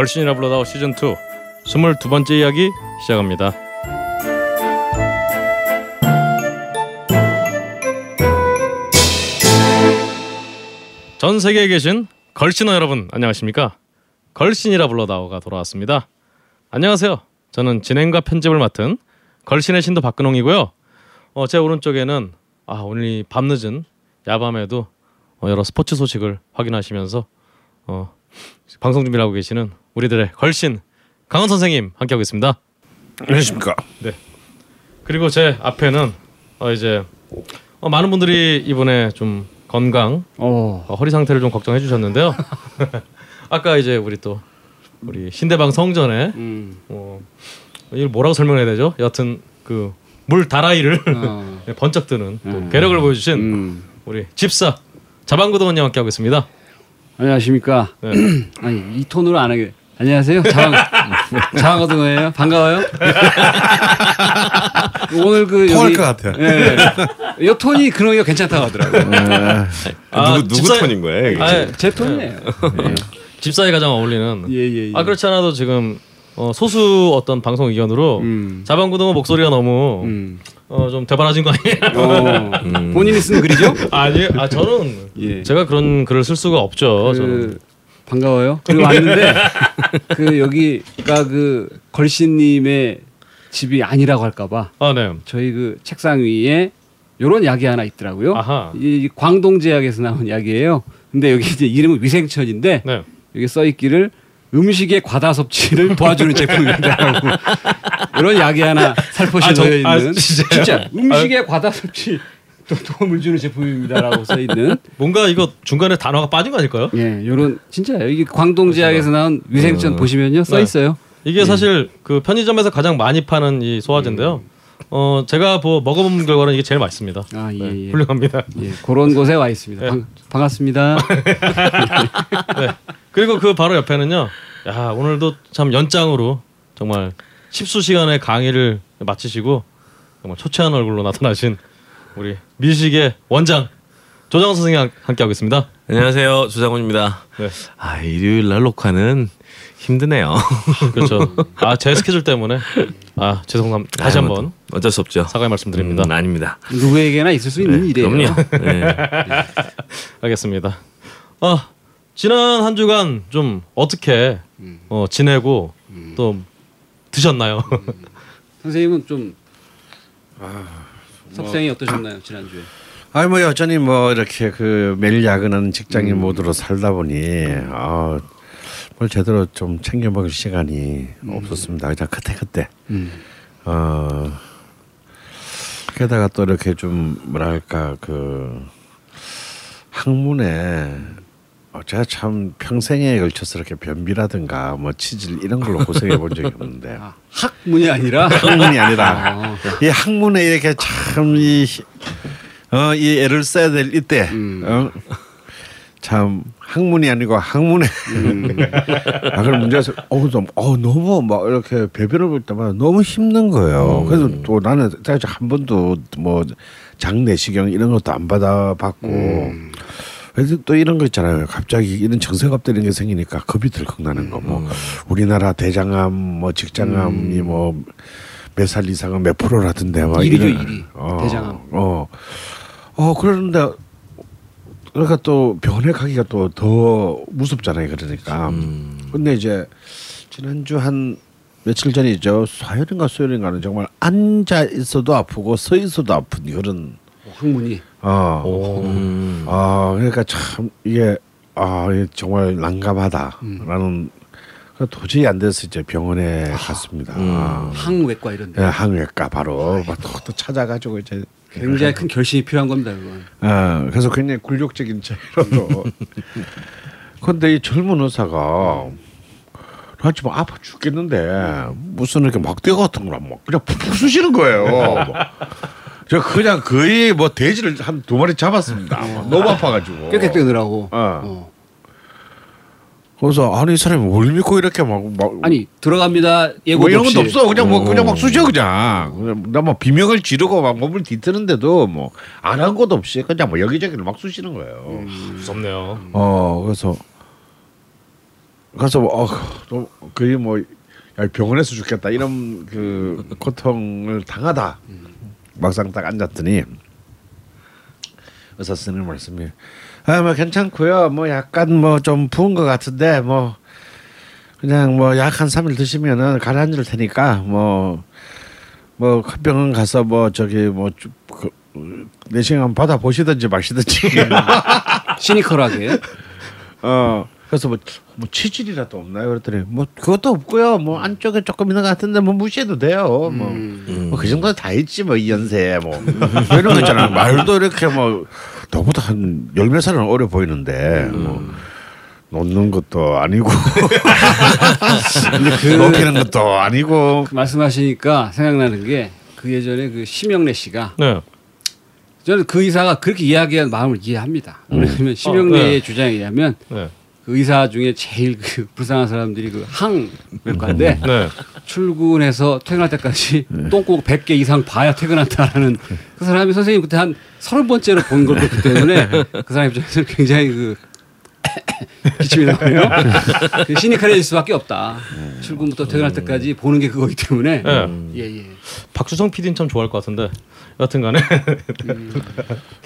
걸신이라 불러다오 시즌 2 22번째 이야기 시작합니다. 전 세계에 계신 걸신어 여러분 안녕하십니까? 걸신이라 불러다오가 돌아왔습니다. 안녕하세요. 저는 진행과 편집을 맡은 걸신의 신도 박근홍이고요. 어, 제 오른쪽에는 아 오늘 이 밤늦은 야밤에도 어, 여러 스포츠 소식을 확인하시면서 어, 방송 준비를 하고 계시는 우리들의 걸신 강원 선생님 함께하고 있습니다. 안녕하십니까. 그리고 제 앞에는 어, 이제 어, 많은 분들이 이번에 좀 건강 어. 어, 허리 상태를 좀 걱정해 주셨는데요. 아까 이제 우리 또 우리 신대방 성전에 음. 어, 이걸 뭐라고 설명해야 되죠? 여하튼 그 물 다라이를 어. 번쩍 뜨는 또 음. 괴력을 보여주신 음. 우리 집사 자방구동원님 함께 하고 있습니다. 안녕하십니까. 네. 아니 이 톤으로 안 하게. 안녕하세요. 자왕 자왕어등어예요. 반가워요. 오늘 그 통할 여기 것 같아요. 예. 이 톤이 그러기가 괜찮다고 하더라고요. 아, 누구 누구 집사- 톤인 거예요? 이게? 아, 제 톤이네요. 집사에 가장 어울리는. 예 예 예. 아 그렇지 않아도 지금 어, 소수 어떤 방송 의견으로 음. 자방구동원 목소리가 너무 음. 어, 좀 대바라진 거 아니에요? 어. 음. 본인이 쓴 글이죠? 아니, 아 저는 예. 제가 그런 글을 쓸 수가 없죠. 저는. 그 반가워요. 그리고 왔는데 그 여기가 그 걸신님의 집이 아니라고 할까봐 아 네. 저희 그 책상 위에 요런 약이 하나 있더라고요. 아하. 이 광동제약에서 나온 약이에요. 근데 여기 이제 이름은 위생천인데 네. 여기 써 있기를 음식의 과다 섭취를 도와주는 제품입니다라고 이런 약이 하나 살포시 아, 저- 놓여 아, 있는 진짜요? 진짜 음식의 과다 섭취 또 도움을 주는 제품입니다라고 써 있는 뭔가 이거 중간에 단어가 빠진 거 아닐까요? 예 요런 진짜 여기 광동제약에서 나온 위생천 보시면요 써 네. 있어요. 이게 사실 그 편의점에서 가장 많이 파는 이 소화제인데요. 어 제가 뭐 먹어본 결과는 이게 제일 맛있습니다. 아, 예, 네, 예. 훌륭합니다. 예 그런 곳에 와 있습니다. 네. 반, 반갑습니다. 네. 그리고 그 바로 옆에는요. 야 오늘도 참 연장으로 정말 십수 시간의 강의를 마치시고 정말 초췌한 얼굴로 나타나신 우리 미식의 원장 조장 선생님 함께 하고 있습니다. 안녕하세요 조장훈입니다. 네. 아 일요일 날 녹화는 힘드네요. 그렇죠. 아 제 스케줄 때문에 아 죄송합니다. 다시 아유, 한번 어쩔 수 없죠. 사과의 말씀드립니다. 음, 아닙니다. 누구에게나 있을 수 있는 네, 일이에요. 그럼요. 네. 알겠습니다. 아 지난 한 주간 좀 어떻게 어, 지내고 또 드셨나요? 선생님은 좀 석생이 어떠셨나요 지난주에? 아니 뭐 여전히 뭐 이렇게 그 매일 야근하는 직장인 모드로 살다 보니 아, 뭘 제대로 좀 챙겨 먹을 시간이 없었습니다. 그냥 그때 그때. 음. 어 게다가 또 이렇게 좀 뭐랄까 그 학문에 어, 제가 참 평생에 걸쳐서 이렇게 변비라든가 뭐 치질 이런 걸로 고생해 본 적이 없는데. 아, 학문이 아니라? 학문이 아니라. 아, 이 학문에 이렇게 참이 어, 이 애를 써야 될 이때 음. 어? 참 학문이 아니고 학문에. 아 그런 문제에서 어좀 어 너무 막 이렇게 배변을 볼 때마다 너무 힘든 거예요. 그래서 또 나는 사실 한 번도 뭐 장내시경 이런 것도 안 받아봤고 그래서 또 이런 거 있잖아요. 갑자기 이런 정세갑 되는 게 생기니까 겁이 들컥 나는 거. 뭐 우리나라 대장암, 뭐 직장암이 뭐 몇 살 이상은 몇 프로라던데 막 일위죠, 이런- 일위. 어, 대장암. 어, 어 그러는데 그러니까 또 병원에 가기가 또 더 무섭잖아요. 그러니까. 근데 이제 지난주 한 며칠 전이죠. 화요일인가 수요일인가는 정말 앉아 있어도 아프고 서 있어도 아픈 그런 학문이 어. 오. 음. 아 그러니까 참 이게 아 정말 난감하다라는 그 도저히 안 돼서 이제 병원에 갔습니다. 아. 항외과 이런데 예, 항외과 바로 막 또, 또 찾아가지고 이제 굉장히 큰 결심이 필요한 겁니다. 그건. 아, 그래서 굉장히 굴욕적인 차이로. 근데 이 젊은 의사가 나 지금 아파 죽겠는데 무슨 이렇게 막대 같은 거랑 막 그냥 푹푹 쑤시는 거예요. 저 그냥 거의 뭐 돼지를 한 두 마리 잡았습니다. 너무 아파가지고. 꽥꽥 뜨느라고. 어. 어. 그래서 아니 이 사람이 뭘 믿고 이렇게 막, 막 아니 들어갑니다. 예고 뭐 이런 없이. 것도 없어. 그냥 뭐 그냥 막 쑤셔 그냥. 나뭐 비명을 지르고 막 몸을 뒤트는데도 뭐 안 한 것도 없이 그냥 뭐 여기저기를 막 쑤시는 거예요. 무섭네요. 어 그래서 가서 뭐, 어, 또 거의 뭐 야, 병원에서 죽겠다 이런 그 고통을 당하다 막상 딱 앉았더니 의사 선생님 말씀이 아뭐 괜찮고요. 뭐 약간 뭐 좀 부은 것 같은데 뭐 그냥 뭐 약한 3일 드시면은 가라앉을 테니까 뭐뭐큰 병원 가서 뭐 저기 뭐 그, 내시경 받아 보시든지 마시든지. 시니컬하게. 어 그래서 뭐, 뭐 치질이라도 없나요? 그랬더니 뭐 그것도 없고요. 뭐 안쪽에 조금 있는 것 같은데 뭐 무시해도 돼요. 뭐그 정도는 다 있지 뭐 이 연세에 뭐 이런 거 있잖아요. 말도 이렇게 뭐 너보다 한 열 몇 살은 어려 보이는데 뭐 놓는 것도 아니고 그 높이는 것도 아니고 말씀하시니까 생각나는 게 그 예전에 그 심영래 씨가 네. 저는 그 의사가 그렇게 이야기한 마음을 이해합니다. 왜냐하면 심영래의 어, 네. 주장에 의하면 네. 그 의사 중에 제일 그 불쌍한 사람들이 그 항외과인데 네. 출근해서 퇴근할 때까지 똥꼬 100개 이상 봐야 퇴근한다라는 그 사람이 선생님 그때 한 서른 번째로 본 걸 그렇기 때문에 그 사람 입장에서는 굉장히 그 기침이 나오네요. 그 시니컬해질 수밖에 없다. 출근부터 퇴근할 때까지 보는 게 그거기 때문에 네. 예 예. 박수성 PD는 참 좋아할 것 같은데 여튼간에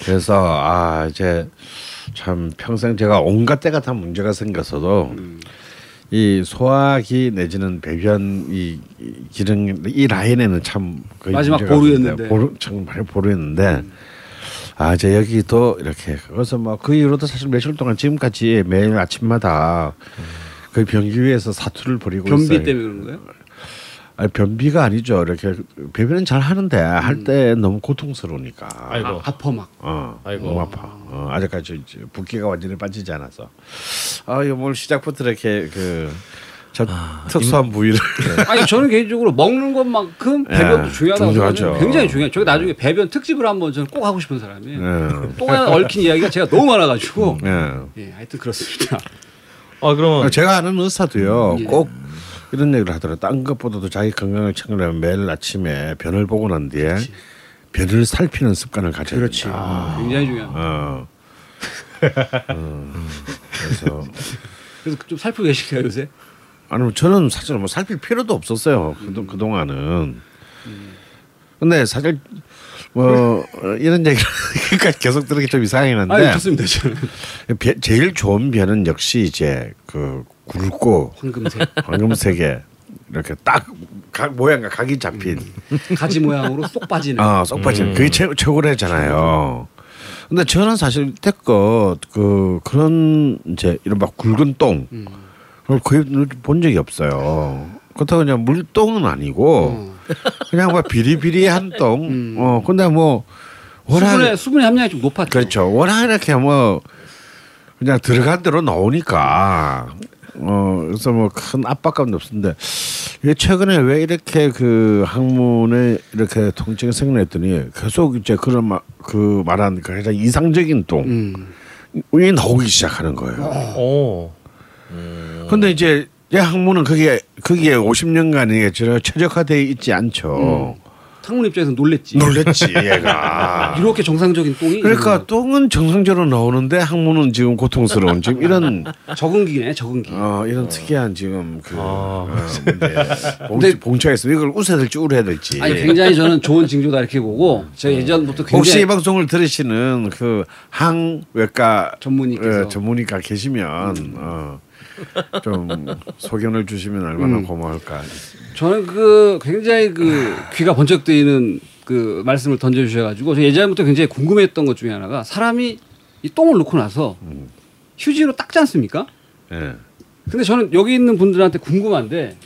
그래서 아 이제 참 평생 제가 온갖 때가 다 문제가 생겼어도 이 소화기 내지는 배변 이, 이 기능 이 라인에는 참 거의 마지막 보루였는데. 보루, 정말 보루였는데 아 이제 여기도 이렇게 그래서 뭐 그 이후로도 사실 며칠 동안 지금까지 매일 아침마다 거의 변기 위에서 사투를 벌이고 변비 있어요. 때문에 그런 거예요? 아니 변비가 아니죠. 이렇게 배변은 잘 하는데 할 때 너무 고통스러우니까. 아이고. 아, 아파 막. 어, 아이고. 너무 아파. 어, 아직까지 이제 붓기가 완전히 빠지지 않아서. 아, 이거 뭘 시작부터 이렇게 그저 특수한 부위를 아니 저는 개인적으로 먹는 것만큼 배변도 예, 중요하다고. 생각해요. 굉장히 중요해요. 저기 나중에 배변 특집을 한번 저는 꼭 하고 싶은 사람이에요. 예. 똥에 얽힌 이야기가 제가 너무 많아가지고 예. 예, 하여튼 그렇습니다. 아 그러면 제가 아는 의사도요. 예. 꼭 이런 얘기를 하더라고요. 딴 것보다도 자기 건강을 챙기려면 매일 아침에 변을 보고 난 뒤에 변을 살피는 습관을 가져야 그렇지. 된다. 굉장히 중요합니다. 어. 어. 그래서 그래서 좀 살피고 계실까요 요새? 아니 뭐 저는 사실 뭐 살필 필요도 없었어요. 그동 그 동안은. 근데 사실 뭐 이런 얘기를 계속 들으기 좀 이상하긴 한데 아니 좋습니다 저는. 배- 제일 좋은 변은 역시 이제 그 굵고 황금색 황금색에 이렇게 딱 각 모양과 각이 잡힌 가지 모양으로 쏙 빠지는. 아쏙 빠진 그게 최, 최고래잖아요. 근데 저는 사실 때껏 그 그런 이제 이런 막 굵은 똥 음. 그걸 거의 본 적이 없어요. 그렇다고 그냥 물똥은 아니고 어. 그냥 뭐 비리비리한 똥. 음. 어 근데 뭐 워낙 수분의 수분의 함량이 좀 높았죠. 그렇죠. 워낙 이렇게 뭐 그냥 들어간 대로 나오니까 어 그래서 뭐 큰 압박감도 없었는데 이게 최근에 왜 이렇게 그 학문에 이렇게 통증이 생겨났더니 계속 이제 그런 마, 그 말한 그 가장 이상적인 똥이 음. 나오기 시작하는 거예요. 오. 근데 이제 내 학문은 그게 그게 50년간이 저 최적화되어 있지 않죠. 탕문 입장에서 놀랬지. 놀랬지 얘가. 이렇게 정상적인 똥이 그러니까 똥은 정상적으로 나오는데 학문은 지금 고통스러운 지금 이런 적응기네 적응기. 어 이런 특이한 지금 그 아. 어, 근데- 봉, 봉처에서 이걸 웃어야 될지 울어야 될지. 아니 굉장히 저는 좋은 징조다 이렇게 보고 제가 예전부터 굉장히 혹시 이 방송을 들으시는 그 항외과 전문의께서. 어, 전문의가 계시면 어, 좀 소견을 주시면 얼마나 음. 고마울까. 저는 그 굉장히 그 귀가 번쩍 뜨이는 그 말씀을 던져주셔가지고 저 예전부터 굉장히 궁금했던 것 중에 하나가 사람이 이 똥을 놓고 나서 휴지로 닦지 않습니까? 예. 근데 저는 여기 있는 분들한테 궁금한데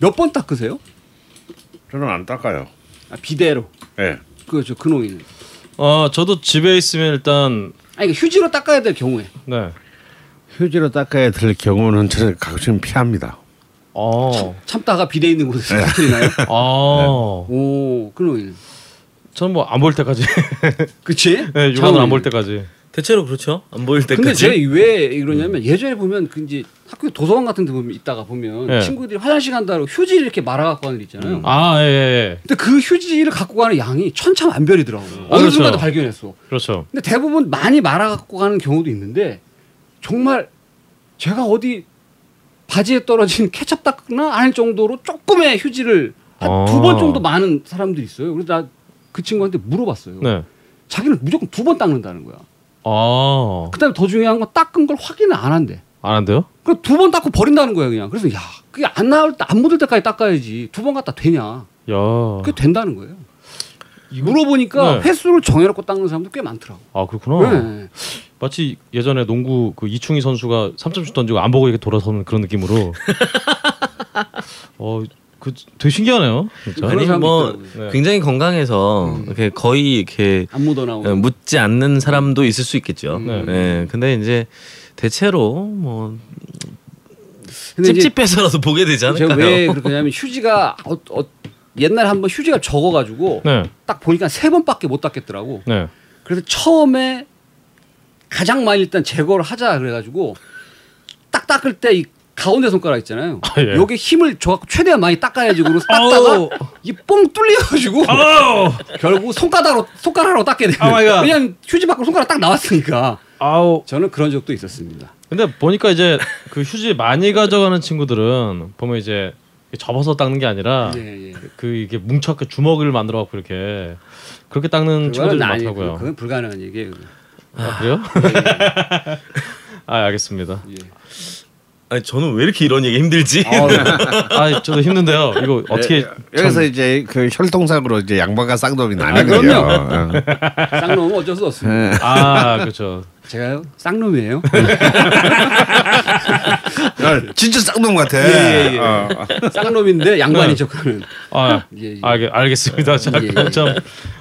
몇 번 닦으세요? 저는 안 닦아요. 아, 비대로 예. 그저 근홍이는. 어 저도 집에 있으면 일단 아니 그러니까 휴지로 닦아야 될 경우에 네. 휴지로 닦아야 될 경우는 저는 가끔씩 피합니다. 어. 참다가 비대 있는 곳에서 터뜨리나요? 아. 오 근홍이는. 저는 뭐 안 볼 때까지. 그치? 네, 육아는 안볼 때까지. 대체로 그렇죠. 안 보일 때까지. 근데 제가 왜 이러냐면 예전에 보면 그 이제 학교 도서관 같은 데 보면 있다가 보면 예. 친구들이 화장실 간다고 휴지를 이렇게 말아 갖고 가는 데 있잖아요. 아, 예, 예, 예. 근데 그 휴지를 갖고 가는 양이 천차만별이더라고. 요 어느 그렇죠. 순간에 발견했어. 그렇죠. 근데 대부분 많이 말아 갖고 가는 경우도 있는데 정말 제가 어디 바지에 떨어진 케첩 닦나 할 정도로 조금의 휴지를 한 아. 두번 정도 많은 사람들이 있어요. 그래서 나 그 친구한테 물어봤어요. 네. 자기는 무조건 두 번 닦는다는 거야. 아, 그다음에 더 중요한 건 닦은 걸 확인을 안 한대. 안 한대요? 그럼 두 번 닦고 버린다는 거야 그냥. 그래서 야 그게 안 나올 때 안 묻을 때까지 닦아야지. 두 번 갖다 되냐? 야. 그게 된다는 거예요. 물어보니까 네. 횟수를 정해놓고 닦는 사람도 꽤 많더라고. 아, 그렇구나. 네. 마치 예전에 농구 그 이충희 선수가 3점슛 던지고 안 보고 이렇게 돌아서는 그런 느낌으로. 어, 그 되게 신기하네요. 진짜. 아니 뭐 있더라고요. 네. 굉장히 건강해서 이렇게 거의 이렇게 안 묻어 나오고. 어, 묻지 않는 사람도 있을 수 있겠죠. 네. 네. 근데 이제 대체로 뭐 찝찝해서라도 보게 되지 제가 않을까요? 왜 그렇게 하냐면 휴지가 어, 어, 옛날에 한번 휴지가 적어가지고 네. 딱 보니까 세 번밖에 못 닦겠더라고. 네. 그래서 처음에 가장 많이 일단 제거를 하자 그래가지고 딱 닦을 때 이 가운데 손가락 있잖아요. 아, 예. 여기 힘을 줘갖고 최대한 많이 닦아야지 그러고 닦다가 이 뽕 뚫려가지고 결국 손가락으로 손가락으로 닦게 돼요. 아. 왜냐면 휴지 밖으로 손가락 딱 나왔으니까. 아우. 저는 그런 적도 있었습니다. 근데 보니까 이제 그 휴지 많이 가져가는 친구들은 보면 이제 접어서 닦는 게 아니라 예, 예. 그 이게 뭉쳐 그 주먹을 만들어 갖고 이렇게 그렇게 닦는 친구들이 아니, 많더라고요. 그건 불가능한 얘기예요. 그거. 아, 그래요? 아 알겠습니다. 예. 아니 저는 왜 이렇게 이런 얘기 힘들지? 아 저도 힘든데요. 이거 어떻게 여기서 이제 그 혈통상으로 이제 양반과 쌍놈이 아, 나뉘거든요. 그럼요. 어. 쌍놈은 어쩔 수 없습니다. 아 그렇죠. 제가요 쌍놈이에요. 어, 진짜 쌍놈 같아. 예, 예, 예. 어. 쌍놈인데 양반이죠 그는. 아 예, 예. 알, 알겠습니다. 자, 예, 그럼 참,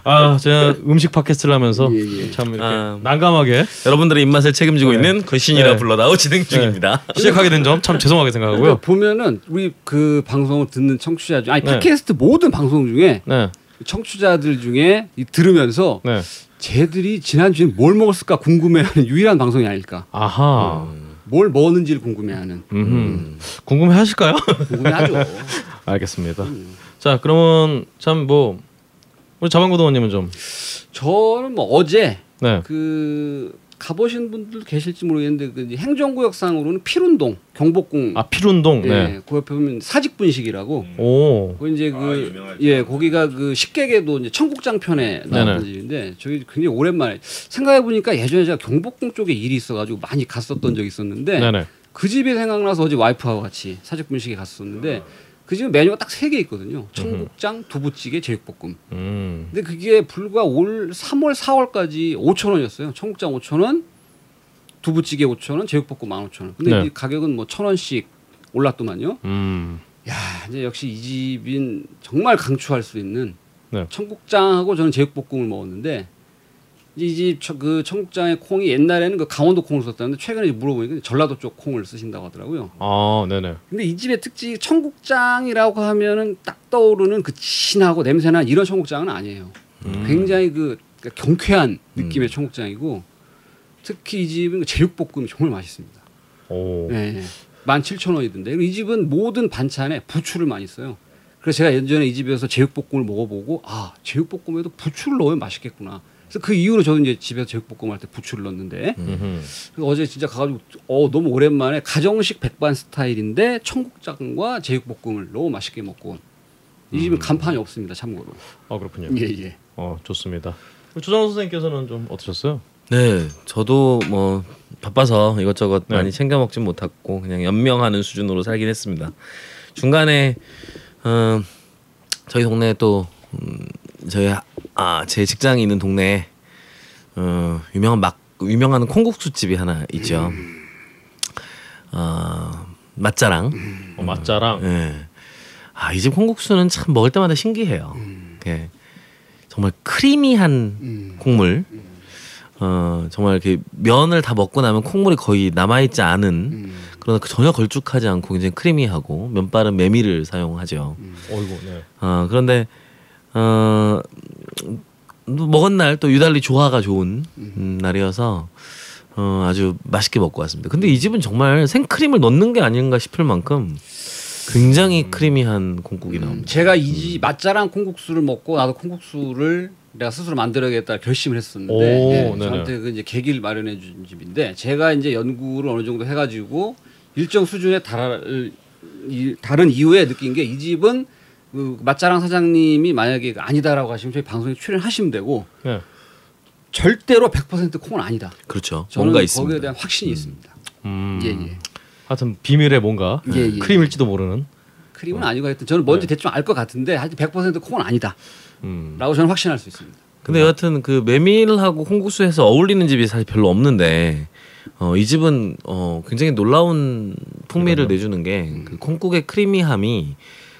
아, 제가 음식 팟캐스트를 하면서 예, 예. 참 이렇게 아. 난감하게 여러분들의 입맛을 책임지고 있는 거신이라 네. 불러다오 진행 중입니다. 시작하게 된 점 참 죄송하게 생각하고요. 보면은 우리 그 방송을 듣는 청취자 중 아니 네. 팟캐스트 모든 방송 중에 네, 청취자들 중에 이 들으면서 네. 쟤들이 지난주에 뭘 먹었을까 궁금해하는 유일한 방송이 아닐까. 아하. 뭘 먹었는지를 궁금해하는. 음. 궁금해하실까요? 궁금해하죠. 알겠습니다. 자, 그러면 참 뭐 우리 자방구동원님은 좀 저는 뭐 어제 네. 그 가보신 분들 계실지 모르겠는데 그 행정구역상으로는 필운동 경복궁 아 필운동. 예, 네. 그 옆에 보면 사직분식이라고 오. 그 이제 그예 거기가 그 식객에도 이제 청국장 편에 나왔던 네네. 집인데 저희 굉장히 오랜만에 생각해 보니까 예전에 제가 경복궁 쪽에 일이 있어가지고 많이 갔었던 적이 있었는데 네네. 그 집이 생각나서 어제 와이프하고 같이 사직분식에 갔었는데 그 집은 메뉴가 딱 세 개 있거든요 청국장 두부찌개 제육볶음 음. 근데 그게 불과 올 3월 4월까지 5천 원이었어요 청국장 5천 원 두부찌개 5천 원 제육볶음 15,000원 근데 네. 이 가격은 뭐 천 원씩 올랐더만요 음. 야 이제 역시 이 집인 정말 강추할 수 있는 네. 청국장하고 저는 제육볶음을 먹었는데 이집그 청국장의 콩이 옛날에는 그 강원도 콩을 썼다는데 최근에 물어보니까 전라도 쪽 콩을 쓰신다고 하더라고요. 아, 네네. 근데 이 집의 특징이 청국장이라고 하면은 딱 떠오르는 그 진하고 냄새나 이런 청국장은 아니에요. 음. 굉장히 그 그러니까 경쾌한 느낌의 청국장이고 특히 이 집은 그 제육볶음이 정말 맛있습니다. 오. 네. 17,000원이던데. 그리고 이 집은 모든 반찬에 부추를 많이 써요. 그래서 제가 예전에 이 집에서 제육볶음을 먹어보고 아 제육볶음에도 부추를 넣으면 맛있겠구나. 그래서 그 이후로 저는 이제 집에서 제육볶음 할 때 부추를 넣는데 어제 진짜 가가지고 어 너무 오랜만에 가정식 백반 스타일인데 청국장과 제육볶음을 너무 맛있게 먹고 이 집은 간판이 없습니다 참고로. 아, 그렇군요. 예 예. 어, 좋습니다. 조장 선생님께서는 좀 어떠셨어요? 네, 저도 뭐 바빠서 이것저것 네. 많이 챙겨 먹진 못했고 그냥 연명하는 수준으로 살긴 했습니다. 중간에 어, 저희 동네에 또 음, 저희 아 제 직장이 있는 동네에 어, 유명한 막 유명한 콩국수 집이 하나 있죠. 어, 맛자랑. 어, 맛자랑. 예. 아, 이 집 콩국수는 참 먹을 때마다 신기해요. 예. 정말 크리미한 음. 콩물. 어, 정말 이렇게 면을 다 먹고 나면 콩물이 거의 남아있지 않은 음. 그러나 그 전혀 걸쭉하지 않고 굉장히 크리미하고 면발은 메밀을 사용하죠. 어이구, 네. 어, 그런데 어, 먹은 날 또 유달리 조화가 좋은 음, 날이어서 어, 아주 맛있게 먹고 왔습니다. 근데 이 집은 정말 생크림을 넣는 게 아닌가 싶을 만큼 굉장히 크리미한 콩국이 음, 나옵니다. 제가 이집 맛자랑 콩국수를 먹고 나도 콩국수를 내가 스스로 만들어야겠다 결심을 했었는데 오, 예. 저한테 그 이제 계기를 마련해 준 집인데 제가 이제 연구를 어느 정도 해가지고 일정 수준에 달할 이, 다른 이후에 느낀 게 이 집은 그 맛자랑 사장님이 만약에 아니다라고 하시면 저희 방송에 출연하시면 되고 네. 절대로 100% 콩은 아니다. 그렇죠. 저는 뭔가 거기에 있습니다. 대한 확신이 있습니다. 음. 예, 예. 하여튼 비밀의 뭔가 예, 예. 크림일지도 모르는. 크림은 아니고 하여튼 저는 뭔지 네. 대충 알 것 같은데 하여튼 100% 콩은 아니다라고 음. 저는 확신할 수 있습니다. 근데 여하튼 그 메밀하고 콩국수에서 어울리는 집이 사실 별로 없는데 어, 이 집은 어, 굉장히 놀라운 풍미를 내주는 게 그 콩국의 크리미함이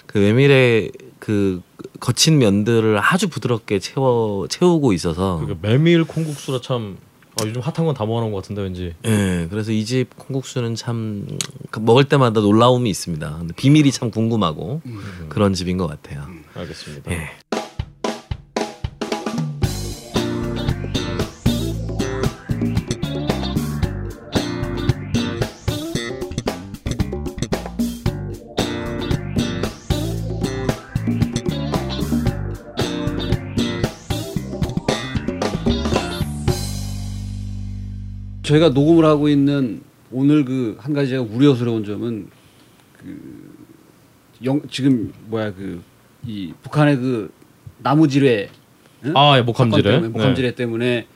그 메밀의 그 거친 면들을 아주 부드럽게 채워 채우고 있어서 그러니까 메밀 콩국수라 참 아, 요즘 핫한 건 다 모아놓은 것 같은데 왠지. 예, 그래서 이 집 콩국수는 참그 먹을 때마다 놀라움이 있습니다. 근데 비밀이 참 궁금하고 그런 집인 것 같아요. 알겠습니다. 예. 저희가 녹음을 하고 있는 오늘 그 한 가지 제가 우려스러운 점은 그 영, 지금 뭐야 그 이 북한의 그 나무지뢰 응? 아, 예, 목함지뢰. 때문에, 목함지뢰 때문에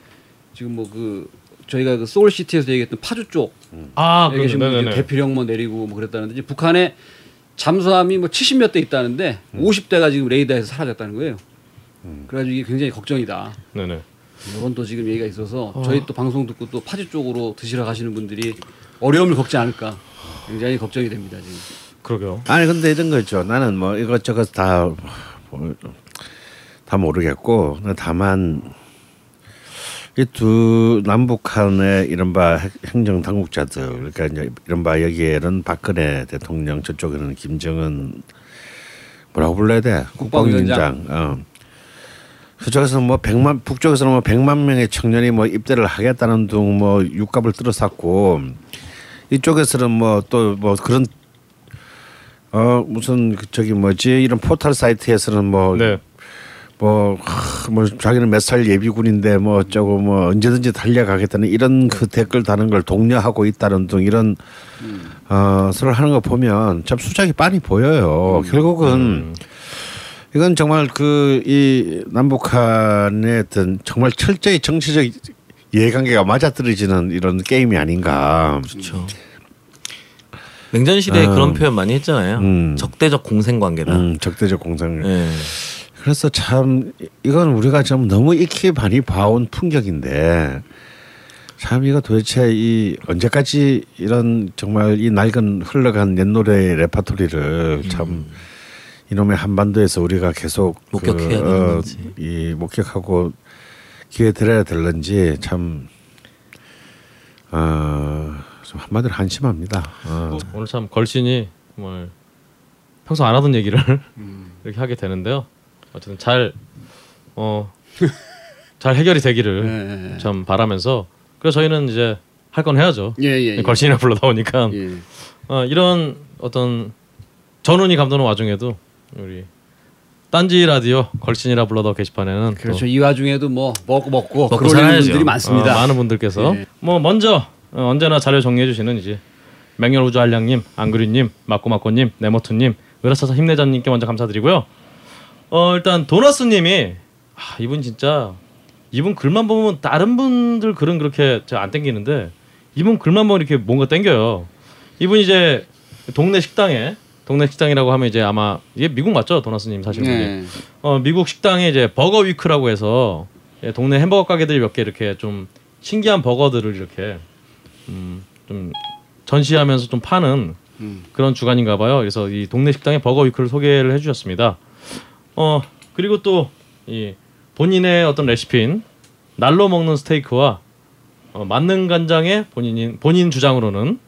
지금 뭐 그 저희가 그 소울시티에서 얘기했던 파주 쪽 아, 에 계신 네네. 대피령 뭐 내리고 뭐 그랬다는데 이제 북한에 잠수함이 뭐 70몇 대 있다는데 음. 50대가 지금 레이더에서 사라졌다는 거예요. 그래가지고 이게 굉장히 걱정이다. 네네. 이런 또 지금 얘기가 있어서 저희 또 방송 듣고 또 파주 쪽으로 드시러 가시는 분들이 어려움을 겪지 않을까 굉장히 걱정이 됩니다 지금. 그러게요. 아니 근데 이런 거 있죠. 나는 뭐 이것저것 다, 뭐, 다 모르겠고 다만 이 두 남북한의 이른바 행- 행정 당국자들 그러니까 이제 이른바 여기에는 박근혜 대통령 저쪽에는 김정은 뭐라고 불러야 돼 국방위원장. 어. 그쪽에서는 뭐 백만 북쪽에서는 뭐 백만 명의 청년이 뭐 입대를 하겠다는 둥 뭐 육갑을 들어쌌고 이쪽에서는 뭐 또뭐 그런 어 무슨 그 저기 뭐지 이런 포털 사이트에서는 뭐 네. 뭐, 하, 뭐 자기는 몇 살 예비군인데 뭐 어쩌고 뭐 언제든지 달려가겠다는 이런 그 댓글 다는 걸 독려하고 있다는 등 이런 어 서로 하는 거 보면 참 수작이 빤히 보여요. 결국은 이건 정말 그 이 남북한의 어떤 정말 철저히 정치적 이해관계가 맞아떨어지는 이런 게임이 아닌가. 그렇죠. 냉전 시대에 어. 그런 표현 많이 했잖아요. 음. 적대적 공생 관계다. 음, 적대적 공상. 예. 그래서 참 이건 우리가 좀 너무 익히 많이 봐온 풍경인데 참 이거 도대체 이 언제까지 이런 정말 이 낡은 흘러간 옛 노래 레파토리를 참 이놈의 한반도에서 우리가 계속 목격해야 그, 되는 어, 건지. 이 목격하고 기회 드려야 될런지 참 어, 좀 한마디로 한심합니다. 어. 오늘 참 걸신이 정말 평소 안 하던 얘기를 이렇게 하게 되는데요. 어쨌든 잘 어, 잘 해결이 되기를 예, 예. 참 바라면서 그래서 저희는 이제 할 건 해야죠. 예, 예, 예. 걸신이나 불러다 보니까 예. 어, 이런 어떤 전운이 감도는 와중에도 우리 딴지 라디오 걸신이라 불러다 게시판에는 또 그렇죠. 이 와중에도 뭐 먹고 먹고 먹고 그러는. 분들이 많습니다. 어, 많은 분들께서 예. 뭐 먼저 어, 언제나 자료 정리해 주시는 이제 맹렬우주 한량님, 안그리님, 마코마코님, 네모투님, 으라차차 힘내자님께 먼저 감사드리고요. 어 일단 도나스님이 아, 이분 진짜 이분 글만 보면 다른 분들 글은 그렇게 안 땡기는데 이분 글만 보면 이렇게 뭔가 땡겨요. 이분 이제 동네 식당에 동네 식당이라고 하면 이제 아마 이게 미국 맞죠 도나스님 사실 네. 어, 미국 식당에 이제 버거 위크라고 해서 예, 동네 햄버거 가게들이 몇 개 이렇게 좀 신기한 버거들을 이렇게 음, 좀 전시하면서 좀 파는 음. 그런 주간인가 봐요. 그래서 이 동네 식당의 버거 위크를 소개를 해주셨습니다. 어 그리고 또 이 본인의 어떤 레시피인 날로 먹는 스테이크와 어, 만능 간장에 본인 본인 주장으로는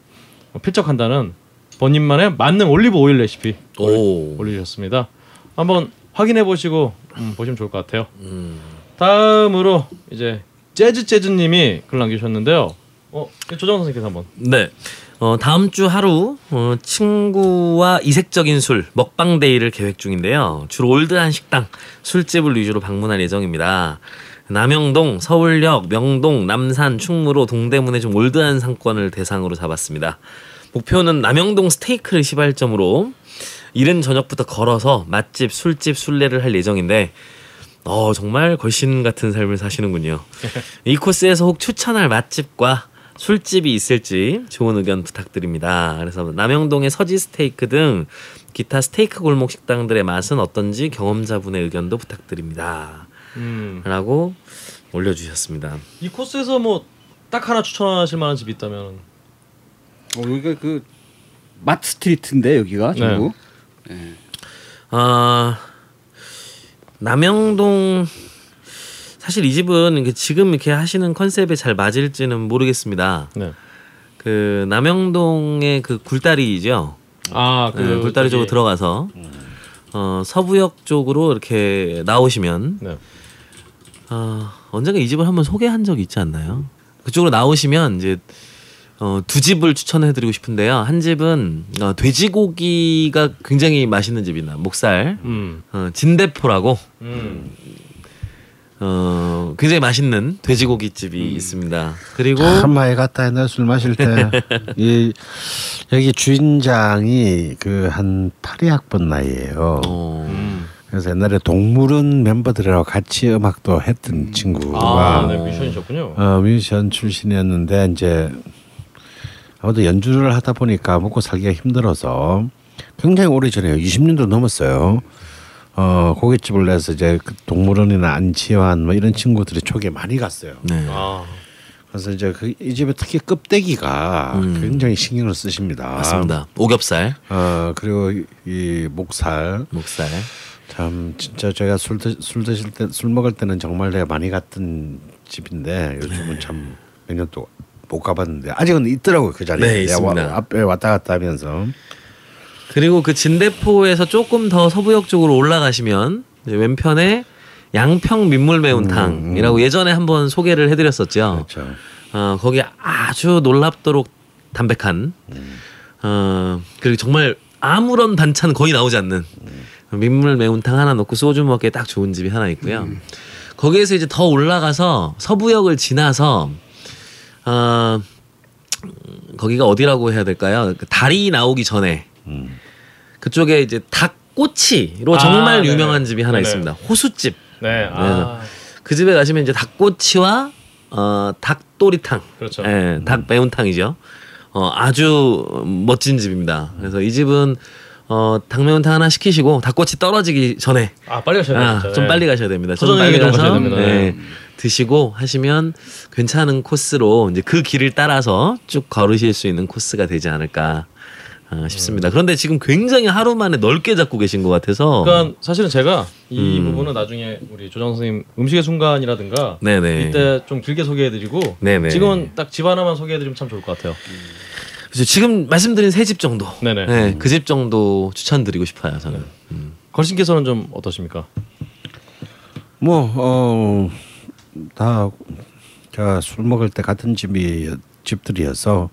어, 필적한다는 본인만의 만능 올리브 오일 레시피 오. 올리셨습니다. 한번 확인해 보시고 음, 보시면 좋을 것 같아요. 음. 다음으로 이제 재즈 재즈님이 글 남기셨는데요. 어 조정 선생님께서 한번. 네. 어, 다음 주 하루 어, 친구와 이색적인 술 먹방 day를 계획 중인데요. 주로 old한 식당, 술집을 위주로 방문할 예정입니다. 남영동, 서울역, 명동, 남산, 충무로, 동대문의 좀 올드한 상권을 대상으로 잡았습니다. 목표는 남영동 스테이크를 시발점으로 이른 저녁부터 걸어서 맛집, 술집, 순례를 할 예정인데 어 정말 걸신 같은 삶을 사시는군요. 이 코스에서 혹 추천할 맛집과 술집이 있을지 좋은 의견 부탁드립니다. 그래서 남영동의 서지 스테이크 등 기타 스테이크 골목 식당들의 맛은 어떤지 경험자분의 의견도 부탁드립니다. 음. 라고 올려주셨습니다. 이 코스에서 뭐 딱 하나 추천하실 만한 집이 있다면 어, 여기가 그 맛 스트리트인데 여기가 전부. 아 남영동 사실 이 집은 지금 이렇게 하시는 컨셉에 잘 맞을지는 모르겠습니다. 네. 그 남영동의 그 굴다리죠. 아, 그 네, 굴다리 쪽으로 들어가서 어, 서부역 쪽으로 이렇게 나오시면 네. 어, 언젠가 이 집을 한번 소개한 적이 있지 않나요? 그쪽으로 나오시면 이제 어, 두 집을 추천해드리고 싶은데요. 한 집은 어, 돼지고기가 굉장히 맛있는 집이나 목살 음. 어, 진대포라고 음. 어, 굉장히 맛있는 돼지고기 집이 있습니다. 그리고 참 많이 갔다 옛날 술 마실 때. 이 여기 주인장이 그 한 82학번 나이예요. 어, 음. 그래서 옛날에 동물원 멤버들하고 같이 음악도 했던 친구가 아, 네, 미션이셨군요. 어, 뮤지션 출신이었는데 이제 아무도 연주를 하다 보니까 먹고 살기가 힘들어서 굉장히 오래 전에요. 20년도 넘었어요. 어, 고깃집을 내서 이제 그 동물원이나 안치환 뭐 이런 친구들이 초기에 많이 갔어요. 네. 아, 그래서 이제 그 이 집에 특히 껍데기가 굉장히 신경을 쓰십니다. 맞습니다. 오겹살, 어 그리고 이, 이 목살 목살. 참 진짜 제가 술, 드, 술 드실 때 술 먹을 때는 정말 내가 많이 갔던 집인데 요즘은 참 몇 년 동안 못 가봤는데 아직은 있더라고요 그 자리에 네, 있습니다. 앞에 왔다 갔다 하면서 그리고 그 진대포에서 조금 더 서부역 쪽으로 올라가시면 왼편에 양평 민물 매운탕이라고 예전에 한번 소개를 해드렸었죠. 그렇죠. 어, 거기 아주 놀랍도록 담백한 어, 그리고 정말 아무런 반찬 거의 나오지 않는 민물 매운탕 하나 넣고 소주 먹기에 딱 좋은 집이 하나 있고요. 거기에서 이제 더 올라가서 서부역을 지나서 어, 음, 거기가 어디라고 해야 될까요? 그 다리 나오기 전에 그쪽에 이제 닭꼬치로 아, 정말 네네. 유명한 집이 하나 네네. 있습니다. 호수집. 네. 아, 그 집에 가시면 이제 닭꼬치와 어, 닭도리탕, 그렇죠. 예, 닭 매운탕이죠. 어, 아주 멋진 집입니다. 그래서 이 집은 어, 닭 매운탕 하나 시키시고 닭꼬치 떨어지기 전에 아 빨리 가셔야 아, 돼요. 좀 빨리 가셔야 됩니다. 좀 빨리 가서 가셔야 됩니다. 예, 드시고 하시면 괜찮은 코스로 이제 그 길을 따라서 쭉 걸으실 수 있는 코스가 되지 않을까 아, 싶습니다. 그런데 지금 굉장히 하루 만에 넓게 잡고 계신 것 같아서 그러니까 사실은 제가 이 음. 부분은 나중에 우리 조정 선생님 음식의 순간이라든가 네네. 이때 좀 길게 소개해드리고 네네. 지금은 딱 집 하나만 소개해드리면 참 좋을 것 같아요. 그래서 지금 말씀드린 세 집 정도, 네네. 네, 그 집 정도 추천드리고 싶어요. 저는. 음. 걸신께서는 좀 어떠십니까? 뭐, 뭐어 다 제가 술 먹을 때 같은 집이 집들이어서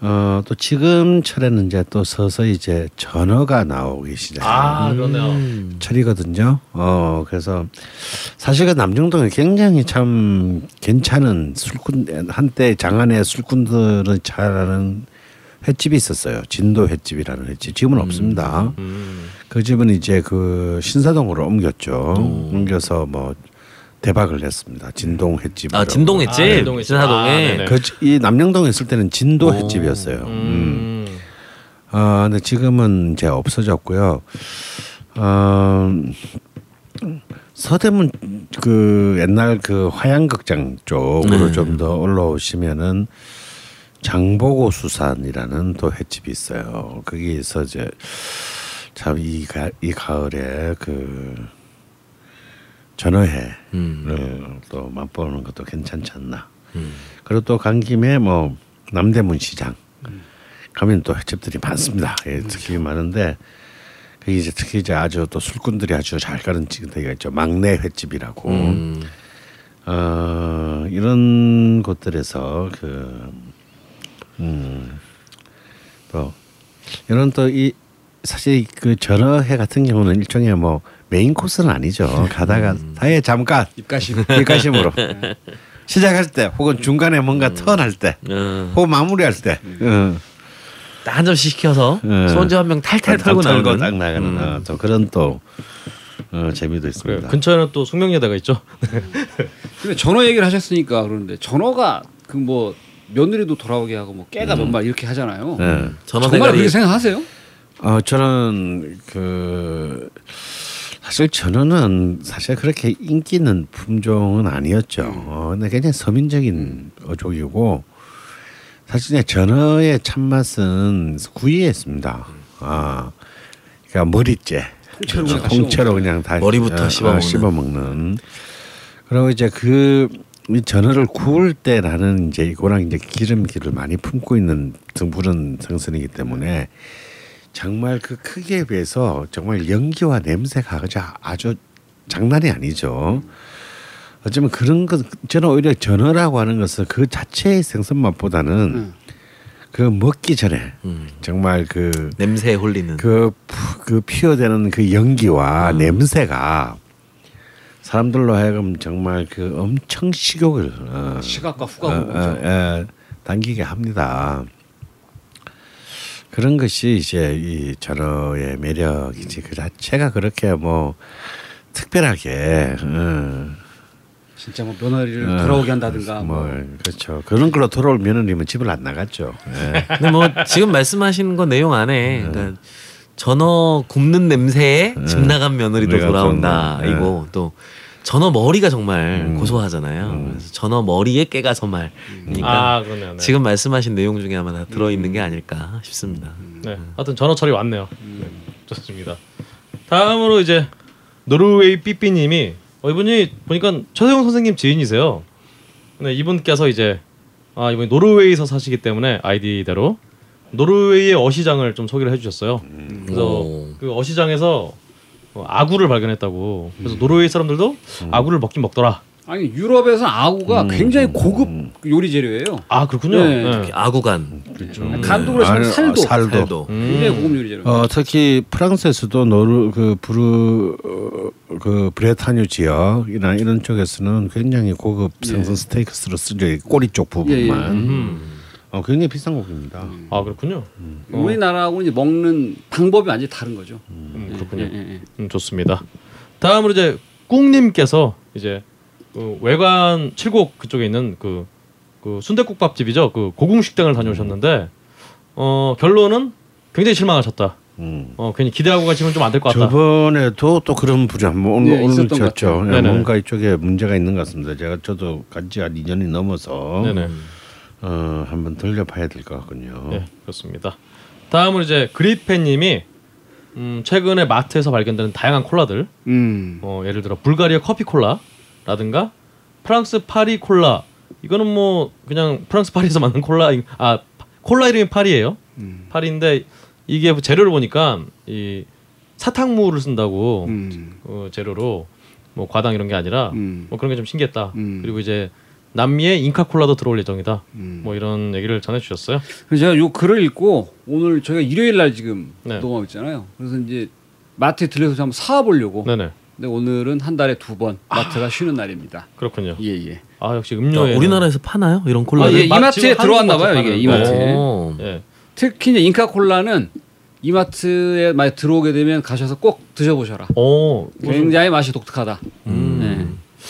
어 또 지금철에는 이제 또 서서히 이제 전어가 나오기 시작. 아 그렇네요. 철이거든요. 어 그래서 사실 그 남정동에 굉장히 참 괜찮은 술꾼 한때 장안의 술꾼들은 잘하는 횟집이 있었어요. 진도 횟집이라는 횟집. 지금은 없습니다. 음. 그 집은 이제 그 신사동으로 옮겼죠. 옮겨서 뭐 대박을 냈습니다. 진동 횟집. 아 진동 횟집, 아. 아, 신사동에. 네네. 그이 남영동에 있을 때는 진도 오. 횟집이었어요. 음. 음. 아, 근데 지금은 이제 없어졌고요. 어, 서대문 그 옛날 그 화양극장 쪽으로 네. 좀더 올라오시면은 장보고 수산이라는 또 횟집이 있어요. 거기에서 이제 참이 이 가을에 그 전어회를 음. 또 맛보는 것도 괜찮지 않나. 음. 그리고 또 간 김에 뭐 남대문 시장 가면 또 횟집들이 많습니다. 예, 특히 많은데 그게 이제 특히 이제 아주 또 술꾼들이 아주 잘 가는 데가 있죠. 막내 횟집이라고. 음. 어, 이런 곳들에서 그, 음, 또, 이런 또 이, 사실 그 전어회 같은 경우는 일종의 뭐 메인 코스는 아니죠. 가다가 사이에 잠깐 입가심. 입가심으로 시작할 때 혹은 중간에 뭔가 턴할 때 어. 혹은 마무리할 때 어. 딱한 점씩 시켜서 예. 소주 한병 탈탈 털고 나오는 딱 나가는 어, 또 그런 또 어, 재미도. 있습니다. 근처에는 또 숙명여대가 있죠. 근데 전어 얘기를 하셨으니까 그러는데 전어가 그 뭐 며느리도 돌아오게 하고 뭐 깨가 몇 마리 이렇게 하잖아요. 예. 전어 정말 대가리 그렇게 생각하세요? 어 저는 그 사실 전어는 사실 그렇게 인기 있는 품종은 아니었죠. 어, 근데 굉장히 서민적인 어종이고 사실 전어의 참맛은 구이에 있습니다. 아, 그러니까 머리째 통째로 그냥 다 통째로 그냥 다 머리부터 어, 씹어먹는. 어, 씹어 먹는. 그리고 이제 그이 전어를 구울 때 나는 이제 이거랑 이제 기름기를 많이 품고 있는 등푸른 생선이기 때문에 정말 그 크기에 비해서 정말 연기와 냄새가 아주 아주 장난이 아니죠. 어쩌면 그런 것 저는 오히려 전어라고 하는 것은 그 자체의 생선 맛보다는 음. 그 먹기 전에 음. 정말 그 냄새에 홀리는 그, 푸- 그 피어되는 그 연기와 냄새가 사람들로 하여금 정말 그 엄청 식욕을 어, 시각과 어, 후각으로 어, 보죠. 어, 당기게 합니다. 그런 것이 이제 이 전어의 매력이지 그 자체가 그렇게 뭐 특별하게 어, 진짜 뭐 며느리를 어, 돌아오게 한다든가 뭐 뭐. 그렇죠 그런 걸로 돌아올 며느리면 집을 안 나갔죠. 예. 근데 뭐 지금 말씀하신 거 내용 안에 그러니까 전어 굽는 냄새에 집 나간 며느리도 돌아온다 좀, 네. 이고 또 전어 머리가 정말 고소하잖아요. 그래서 전어 머리에 깨가 서말이니까 아 그러네요. 네. 지금 말씀하신 내용 중에 아마 다 들어 있는 게 아닐까 싶습니다. 네. 하여튼 전어철이 왔네요. 네. 좋습니다. 다음으로 이제 노르웨이 삐삐님이 어, 이분이 보니까 최세용 선생님 지인이세요. 네, 이분께서 이제 아 이번 노르웨이에서 사시기 때문에 아이디대로 노르웨이의 어시장을 좀 소개를 해주셨어요. 그래서 오. 그 어시장에서 어, 아구를 발견했다고. 그래서 노르웨이 사람들도 아구를 먹긴 먹더라. 아니 유럽에서 아구가 굉장히 고급 요리 재료예요. 아 그렇군요. 네. 네. 아구간 간도 그렇지만 어, 살도 살도. 살도 굉장히 고급 요리 재료. 어, 특히 프랑스에서도 노르 그 부르 어, 그 브레타뉴 지역이나 이런 쪽에서는 굉장히 고급 생선 스테이크스로 쓰죠. 이 꼬리 쪽 부분만. 음. 어, 굉장히 비싼 고기입니다. 아 그렇군요. 우리나라하고 이제 먹는 방법이 완전히 다른 거죠. 음, 예, 그렇군요. 예, 예, 예. 음, 좋습니다. 다음으로 이제 꿍님께서 이제 그 외관 칠곡 그쪽에 있는 그, 그 순대국밥집이죠. 그 고궁 식당을 다녀오셨는데 어 결론은 굉장히 실망하셨다. 음. 어 괜히 기대하고 가시면 좀 안 될 것 같다. 저번에도 또 그런 분이 한번 예, 있었던 것 올렸죠. 같아요. 네네. 뭔가 이쪽에 문제가 있는 것 같습니다. 제가 저도 간지 한 2년이 넘어서 네네. 어, 한번 돌려봐야 될 것 같군요. 네 그렇습니다. 다음으로 이제 그리페님이 음, 최근에 마트에서 발견되는 다양한 콜라들, 음. 어, 예를 들어 불가리아 커피 콜라라든가 프랑스 파리 콜라. 이거는 뭐 그냥 프랑스 파리에서 만든 콜라, 아 콜라 이름이 파리예요. 음. 파리인데 이게 재료를 보니까 이 사탕물을 쓴다고 음. 어, 재료로 뭐 과당 이런 게 아니라 음. 뭐 그런 게 좀 신기했다. 음. 그리고 이제 남미의 잉카 콜라도 들어올 예정이다. 음. 뭐 이런 얘기를 전해주셨어요. 제가 요 글을 읽고 오늘 저희가 일요일 날 지금 네. 녹음하고 있잖아요. 그래서 이제 마트에 들려서 한번 사보려고. 네네. 근데 오늘은 한 달에 두 번 마트가 쉬는 날입니다. 그렇군요. 예 예. 아 역시 어, 음료에 우리나라에 파나요? 이런 아, 콜라를? 예, 마- 이마트에 들어왔나 봐요 이게 이마트에. 오. 예. 특히 이제 잉카콜라는 이마트에 많이 들어오게 되면 가셔서 꼭 드셔보셔라. 오 굉장히 맛이 독특하다. 음.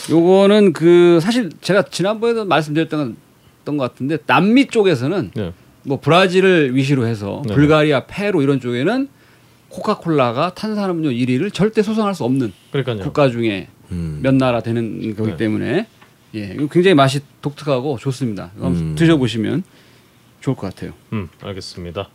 네. 요거는 그 사실 제가 지난번에도 말씀드렸던 것 같은데 남미 쪽에서는 네. 뭐 브라질을 위시로 해서 네. 불가리아, 페루 이런 쪽에는 코카콜라가 탄산음료 1위를 절대 소송할 수 없는 그러니까요. 국가 중에 음. 몇 나라 되는 거기 네. 때문에 예, 이거 굉장히 맛이 독특하고 좋습니다. 한번 음. 드셔보시면 좋을 것 같아요. 음 알겠습니다.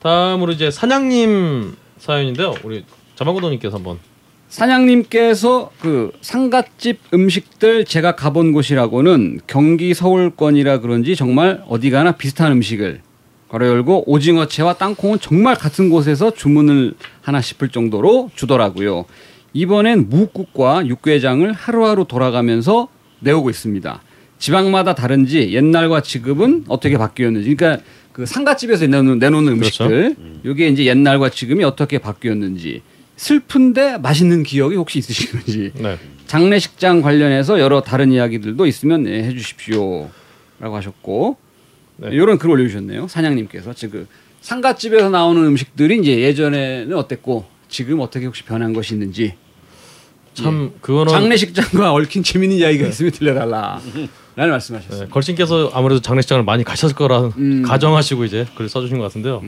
다음으로 이제 사냥님 사연인데요. 우리 자방구도님께서 한번 사장님께서 그 상갓집 음식들 제가 가본 곳이라고는 경기 서울권이라 그런지 정말 어디 가나 비슷한 음식을 가로 열고 오징어채와 땅콩은 정말 같은 곳에서 주문을 하나 싶을 정도로 주더라고요. 이번엔 무국과 육개장을 하루하루 돌아가면서 내오고 있습니다. 지방마다 다른지 옛날과 지금은 어떻게 바뀌었는지 그러니까 그 상갓집에서 내놓는, 내놓는 그렇죠. 음식들 이게 이제 옛날과 지금이 어떻게 바뀌었는지 슬픈데 맛있는 기억이 혹시 있으신지 네. 장례식장 관련해서 여러 다른 이야기들도 있으면 예, 해주십시오라고 하셨고 네. 이런 글 올려주셨네요 사장님께서 지금 상가집에서 나오는 음식들이 이제 예전에는 어땠고 지금 어떻게 혹시 변한 것이 있는지 참 그거는 장례식장과 얽힌 재밌는 이야기가 있으면 들려달라. 라는 말씀하셨어요. 네, 걸신께서 아무래도 장례식장을 많이 가셨을 거라 음. 가정하시고 이제 글을 써주신 것 같은데요.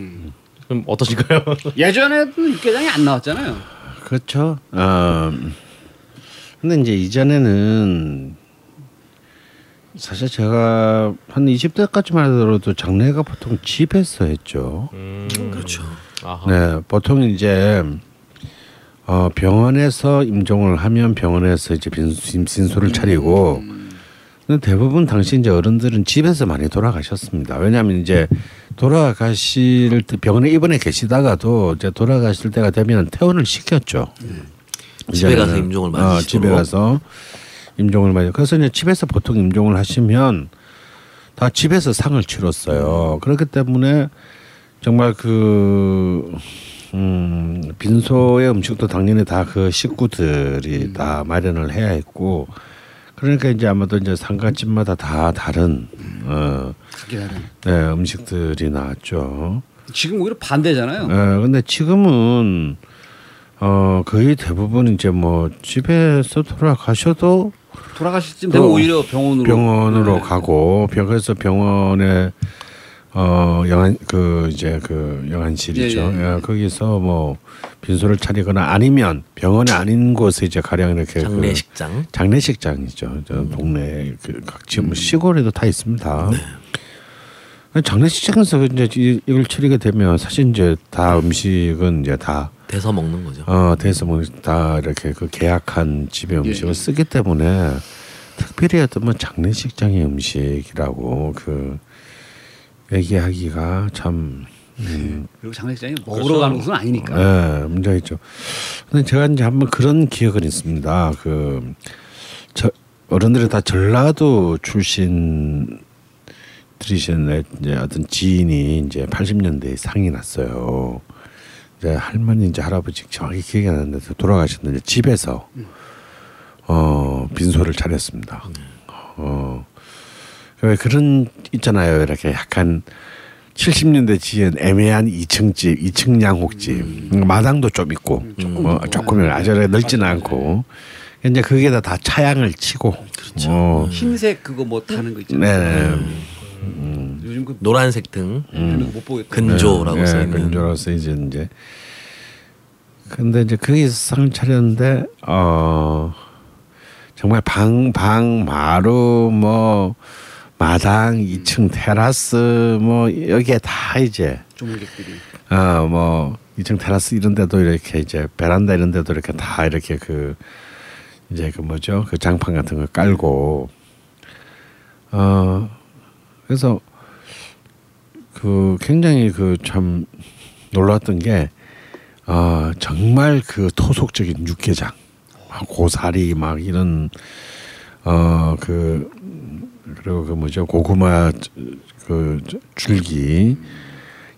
좀 어떠신가요? 예전에도 육개장이 안 나왔잖아요. 그렇죠. 어, 근데 이제 이전에는 사실 제가 한 20대까지만 하더라도 장례가 보통 집에서 했죠. 음, 그렇죠. 아하. 네, 보통 이제 어, 병원에서 임종을 하면 병원에서 이제 빈- 진소를 차리고 근데 대부분 당시 이제 어른들은 집에서 많이 돌아가셨습니다. 왜냐하면 이제 돌아가실 때 병원에 입원해 계시다가도 이제 돌아가실 때가 되면 퇴원을 시켰죠. 집에 이제는. 가서 임종을 어, 맞으시도록. 집에 가서 임종을 맞아. 그래서 이제 집에서 보통 임종을 하시면 다 집에서 상을 치렀어요. 그렇기 때문에 정말 그 음, 빈소의 음식도 당연히 다 그 식구들이 다 마련을 해야 했고 그러니까 이제 아마도 이제 상가집마다 다 다른 어. 네, 음식들이 나왔죠. 지금 오히려 반대잖아요. 예, 근데 지금은 어 거의 대부분 이제 뭐 집에서 돌아가셔도 돌아가실 되면 또 오히려 병원으로 병원으로 네. 가고 병에서 병원에 어 영안 그 이제 그 영안실이죠. 예, 예. 예, 거기서 뭐 빈소를 차리거나 아니면 병원이 아닌 곳에 이제 가령 이렇게 장례식장. 그 장례식장이죠. 저 동네 그 각 지금 시골에도 다 있습니다. 장례식장에서 이제 이- 이걸 치르게 되면 사실 이제 다 음식은 이제 다 대서 먹는 거죠. 어, 대서 뭐다 이렇게 그 계약한 집의 음식을 예. 쓰기 때문에 특별히 어떤 뭐 장례식장의 음식이라고 그 얘기하기가 참 음, 그리고 장례식장이 먹으러 그렇죠. 가는 곳은 아니니까. 예, 문제가 있죠. 근데 제가 이제 한번 그런 기억은 있습니다. 그 저, 어른들이 다 전라도 출신 들이신 이제 어떤 지인이 이제 80년대에 상이 났어요. 이제 할머니 이제 할아버지 정확히 기억이 안 나는데 돌아가셨는데 집에서 어 빈소를 차렸습니다. 어. 왜 그런 있잖아요. 이렇게 약간 70년대 지은 애매한 2층 집, 2층 양옥집, 음, 마당도 좀 있고, 뭐 조금 아주 넓지는 않고, 이제 거기에다 다 차양을 치고, 어, 흰색 그거 뭐 타는 거 있잖아요. 네, 요즘 그 노란색 등. 하는 거못 보겠고. 근조라고 네, 써 있는. 근조라서 이제 이제, 근데 이제 거기서 상을 차렸는데, 어, 정말 방, 방, 마루, 뭐, 마당, 2층 테라스, 뭐, 여기에 다 이제, 조물객들이. 어뭐 2층 테라스 이런 데도 이렇게 이제 베란다 이런 데도 이렇게 다 이렇게 그 이제 그 뭐죠? 그 장판 같은 거 깔고. 어 그래서 그 굉장히 그 참 놀랐던 게 어, 정말 그 토속적인 육개장 고사리 막 이런 어 그 그리고 그 뭐죠 고구마 그 줄기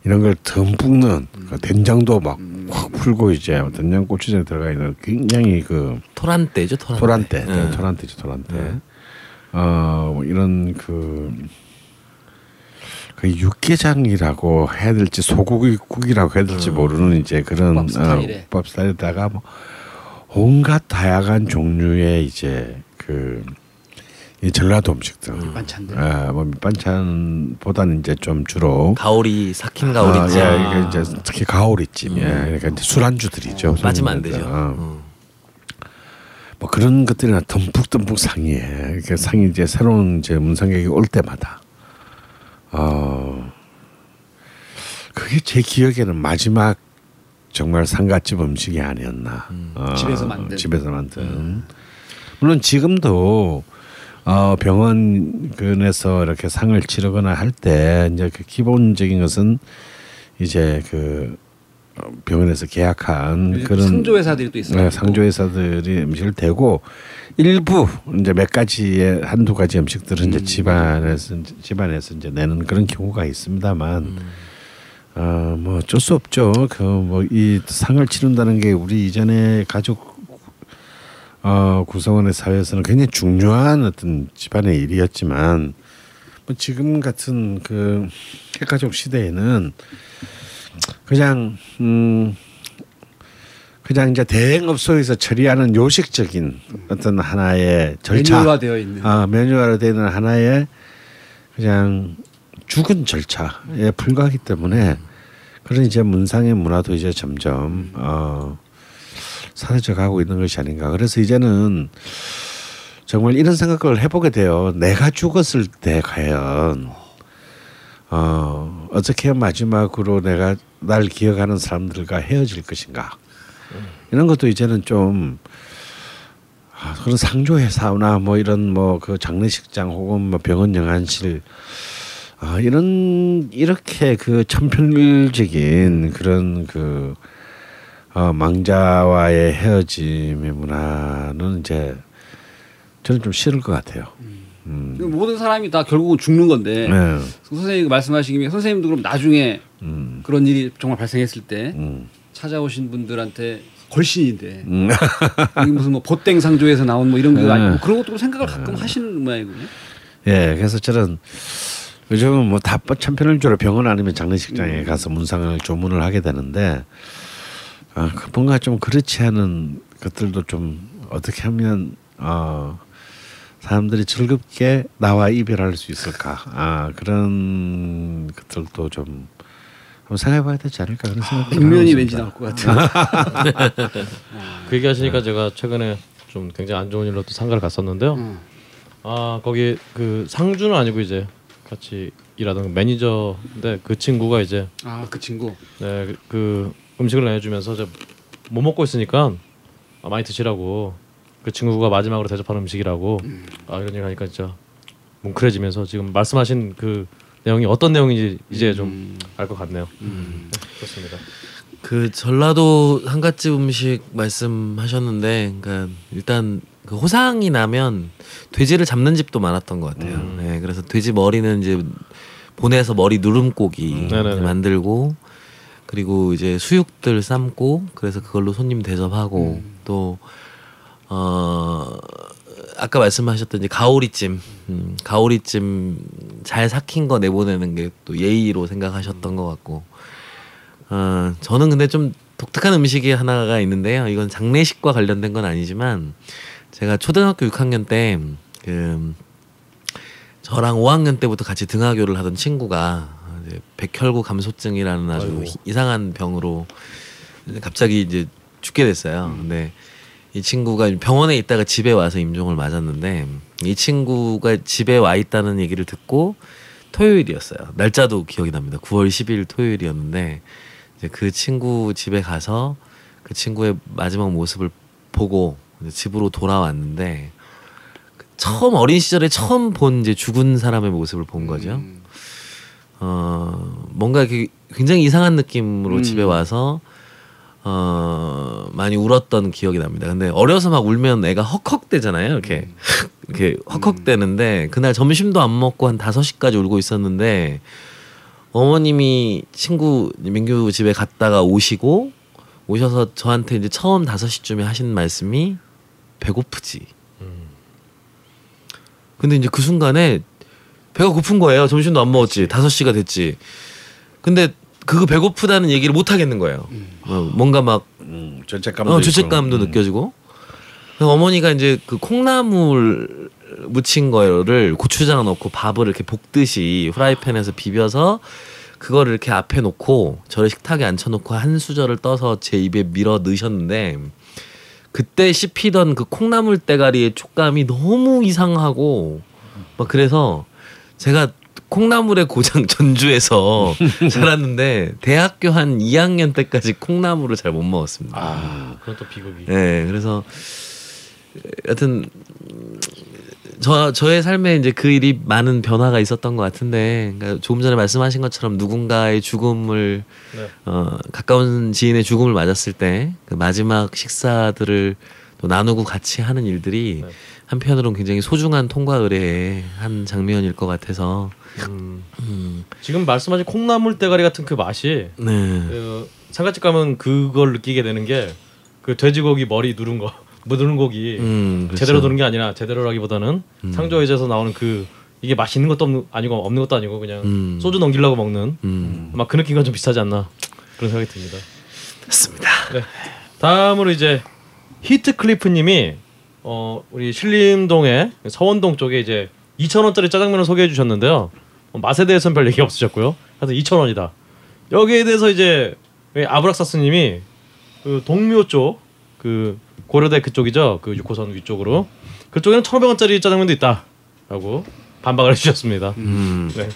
이런 걸 듬뿍 넣은 그 된장도 막 확 풀고 이제 된장 고추장에 들어가 있는 굉장히 그 토란대죠, 토란대. 토란대, 네. 토란대죠, 토란대. 어, 뭐 이런 그, 그 육개장이라고 해야 될지 소고기 국이라고 해야 될지 모르는 이제 그런 음. 국밥 스타일의. 어, 국밥 스타일에다가 뭐 온갖 다양한 종류의 이제 그 이 전라도 음식들. 밑반찬들. 아, 뭐 밑반찬보다는 이제 좀 주로 가오리 삭힌 가오리찜. 아, 예, 이게 이제 특히 가오리찜, 예, 그러니까 이제 술안주들이죠. 빠지면 안 되죠. 어. 어. 뭐 그런 것들이나 듬뿍듬뿍 상이에 이렇게 상이 이제 새로운 이제 문상객이 올 때마다 어 그게 제 기억에는 마지막 정말 상가집 음식이 아니었나 어, 집에서 만든. 집에서 만든 물론 지금도 어 병원근에서 이렇게 상을 치르거나 할 때 이제 그 기본적인 것은 이제 그 어, 병원에서 계약한 그런 상조 회사들이 또 있어요. 네, 상조 회사들이 음식을 대고 일부 이제 몇 가지의 한두 가지 음식들은 이제 집안에서 집안에서 이제 내는 그런 경우가 있습니다만 어뭐 어쩔 수 없죠. 그 뭐 이 상을 치른다는 게 우리 이전에 가족 어 구성원의 사회에서는 굉장히 중요한 어떤 집안의 일이었지만 뭐 지금 같은 그 핵가족 시대에는 그냥 음 그냥 이제 대행업소에서 처리하는 요식적인 어떤 하나의 절차 매뉴얼화되어 있는. 아 매뉴얼화되는 하나의 그냥 죽은 절차에 불과하기 때문에 그런 이제 문상의 문화도 이제 점점 어 사라져 가고 있는 것이 아닌가. 그래서 이제는 정말 이런 생각을 해보게 돼요. 내가 죽었을 때 과연 어 어떻게 마지막으로 내가 날 기억하는 사람들과 헤어질 것인가. 이런 것도 이제는 좀 아, 그런 상조회사나 뭐 이런 뭐 그 장례식장 혹은 뭐 병원 영안실 아 이런 이렇게 그 천편일적인 그런 그 어, 망자와의 헤어짐의 문화는 이제 저는 좀 싫을 것 같아요. 음. 모든 사람이 다 결국은 죽는 건데 네. 선생님이 말씀하시기에 선생님도 그럼 나중에 음. 그런 일이 정말 발생했을 때 음. 찾아오신 분들한테 걸신인데 음. 무슨 뭐 보땡 상조에서 나온 뭐 이런 거 네. 아니고 그런 것도 생각을 가끔 하시는 모양이군요. 예, 그래서 저는 요즘은 뭐다 천편일주로 병원 아니면 장례식장에 가서 문상을 조문을 하게 되는데 아, 그 뭔가 좀 그렇지 않은 것들도 좀 어떻게 하면 어, 사람들이 즐겁게 나와 이별할 수 있을까? 아 그런 것들도 좀 한번 생각해봐야 되지 않을까 그런 생각이 백면이 왠지 나올 것 같아요. 그 얘기하시니까 제가 최근에 좀 굉장히 안 좋은 일로 또 상가를 갔었는데요. 음. 아 거기 그 상주는 아니고 이제 같이 일하던 그 매니저인데 그 친구가 이제 아 그 친구. 네, 그- 그 음식을 내주면서 못 먹고 있으니까 아, 많이 드시라고 그 친구가 마지막으로 대접하는 음식이라고 아 이런 얘기 하니까 진짜 뭉클해지면서 지금 말씀하신 그 내용이 어떤 내용인지 이제 좀 알 것 같네요. 네, 그렇습니다. 그 전라도 한갓집 음식 말씀하셨는데, 그러니까 일단 그 호상이 나면 돼지를 잡는 집도 많았던 것 같아요. 음. 네, 그래서 돼지 머리는 이제 보내서 머리 누름고기 음. 네네네. 만들고 그리고 이제 수육들 삶고 그래서 그걸로 손님 대접하고 음. 또 어. 아까 말씀하셨던 이제 가오리찜, 음, 가오리찜 잘 삭힌 거 내보내는 게 또 예의로 생각하셨던 것 같고, 어, 저는 근데 좀 독특한 음식이 하나가 있는데요. 이건 장례식과 관련된 건 아니지만 제가 초등학교 6학년 때 그 저랑 5학년 때부터 같이 등하교를 하던 친구가 이제 백혈구 감소증이라는 아주 아이고. 희- 이상한 병으로 갑자기 이제 죽게 됐어요. 근데 이 친구가 병원에 있다가 집에 와서 임종을 맞았는데 이 친구가 집에 와 있다는 얘기를 듣고 토요일이었어요. 날짜도 기억이 납니다. 9월 10일 토요일이었는데 이제 그 친구 집에 가서 그 친구의 마지막 모습을 보고 집으로 돌아왔는데 그 처음 어린 시절에 처음 본 이제 죽은 사람의 모습을 본 거죠. 음. 어 뭔가 이렇게 굉장히 이상한 느낌으로 음. 집에 와서 어 많이 울었던 기억이 납니다. 근데 어려서 막 울면 애가 헉헉대잖아요. 이렇게 이렇게 헉헉대는데 그날 점심도 안 먹고 한 5시까지 울고 있었는데 어머님이 친구 민규 집에 갔다가 오시고 오셔서 저한테 이제 처음 5시쯤에 하신 말씀이 배고프지. 근데 이제 그 순간에 배가 고픈 거예요. 점심도 안 먹었지. 5시가 됐지. 근데 그거 배고프다는 얘기를 못 하겠는 거예요. 어, 뭔가 막 음, 죄책감도 어, 있고. 죄책감도 음. 느껴지고. 어머니가 이제 그 콩나물 무친 거를 고추장 넣고 밥을 이렇게 볶듯이 프라이팬에서 비벼서 그거를 이렇게 앞에 놓고 저를 식탁에 앉혀놓고 한 수저를 떠서 제 입에 밀어 넣으셨는데 그때 씹히던 그 콩나물 대가리의 촉감이 너무 이상하고 막 그래서 제가 콩나물의 고장 전주에서 자랐는데 대학교 한 2학년 때까지 콩나물을 잘 못 먹었습니다. 아 그건 또 비극이. 네, 그래서 여튼 음, 저 저의 삶에 이제 그 일이 많은 변화가 있었던 것 같은데, 그러니까 조금 전에 말씀하신 것처럼 누군가의 죽음을 네. 어, 가까운 지인의 죽음을 맞았을 때 그 마지막 식사들을 또 나누고 같이 하는 일들이 네. 한편으로는 굉장히 소중한 통과 의례의 한 장면일 것 같아서 음, 음, 지금 말씀하신 콩나물 대가리 같은 그 맛이 네. 그 상가집 가면 그걸 느끼게 되는 게 그 돼지고기 머리 누른 거 누른 고기 음, 그렇죠. 제대로 누른 게 아니라 제대로라기보다는 음. 상조회제에서 나오는 그 이게 맛있는 것도 없는, 아니고 없는 것도 아니고 그냥 음. 소주 넘기려고 먹는 음. 아마 그 느낌과 좀 비슷하지 않나 그런 생각이 듭니다. 됐습니다. 네. 다음으로 이제 히트 클리프님이 어 우리 신림동의 서원동 쪽에 이제 2천 원짜리 짜장면을 소개해 주셨는데요. 어, 맛에 대해서는 별 얘기 없으셨고요. 하여튼 2천 원이다. 여기에 대해서 이제 우리 아브락사스님이 그 동묘 쪽 그 고려대 그쪽이죠. 그 6호선 위쪽으로 그쪽에는 1,500원짜리 짜장면도 있다라고 반박을 해주셨습니다. 음. 네.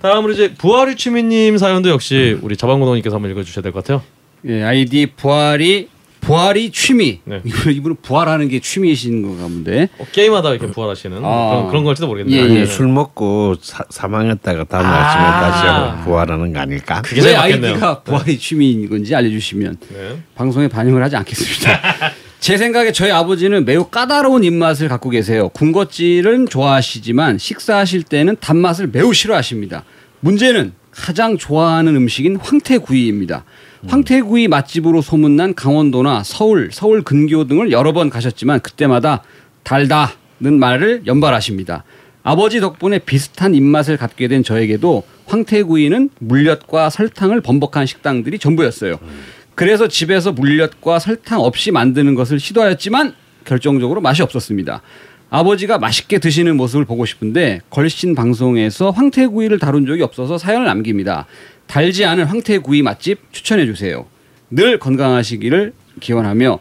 다음으로 이제 부활이 취미님 사연도 역시 우리 자방고동님께서 한번 읽어주셔야 될 것 같아요. 예, 아이디 부활이 부활이 취미. 네. 이분 이분은 부활하는 게 취미이신 건가 본데. 어, 게임하다 이렇게 부활하시는 아. 그런, 그런 걸지도 모르겠네요. 예, 예. 술 먹고 사, 사망했다가 다음 아. 아침에 다시 한번 부활하는 거 아닐까? 그게 왜 제일 맞겠네요. 아이디가 부활이 취미인 건지 알려주시면 네. 방송에 반영을 하지 않겠습니다. 제 생각에 저희 아버지는 매우 까다로운 입맛을 갖고 계세요. 군것질은 좋아하시지만 식사하실 때는 단맛을 매우 싫어하십니다. 문제는 가장 좋아하는 음식인 황태구이입니다. 황태구이 맛집으로 소문난 강원도나 서울, 서울 근교 등을 여러 번 가셨지만 그때마다 달다는 말을 연발하십니다. 아버지 덕분에 비슷한 입맛을 갖게 된 저에게도 황태구이는 물엿과 설탕을 번복한 식당들이 전부였어요. 그래서 집에서 물엿과 설탕 없이 만드는 것을 시도하였지만 결정적으로 맛이 없었습니다. 아버지가 맛있게 드시는 모습을 보고 싶은데 걸신 방송에서 황태구이를 다룬 적이 없어서 사연을 남깁니다. 달지 않은 황태구이 맛집 추천해 주세요. 늘 건강하시기를 기원하며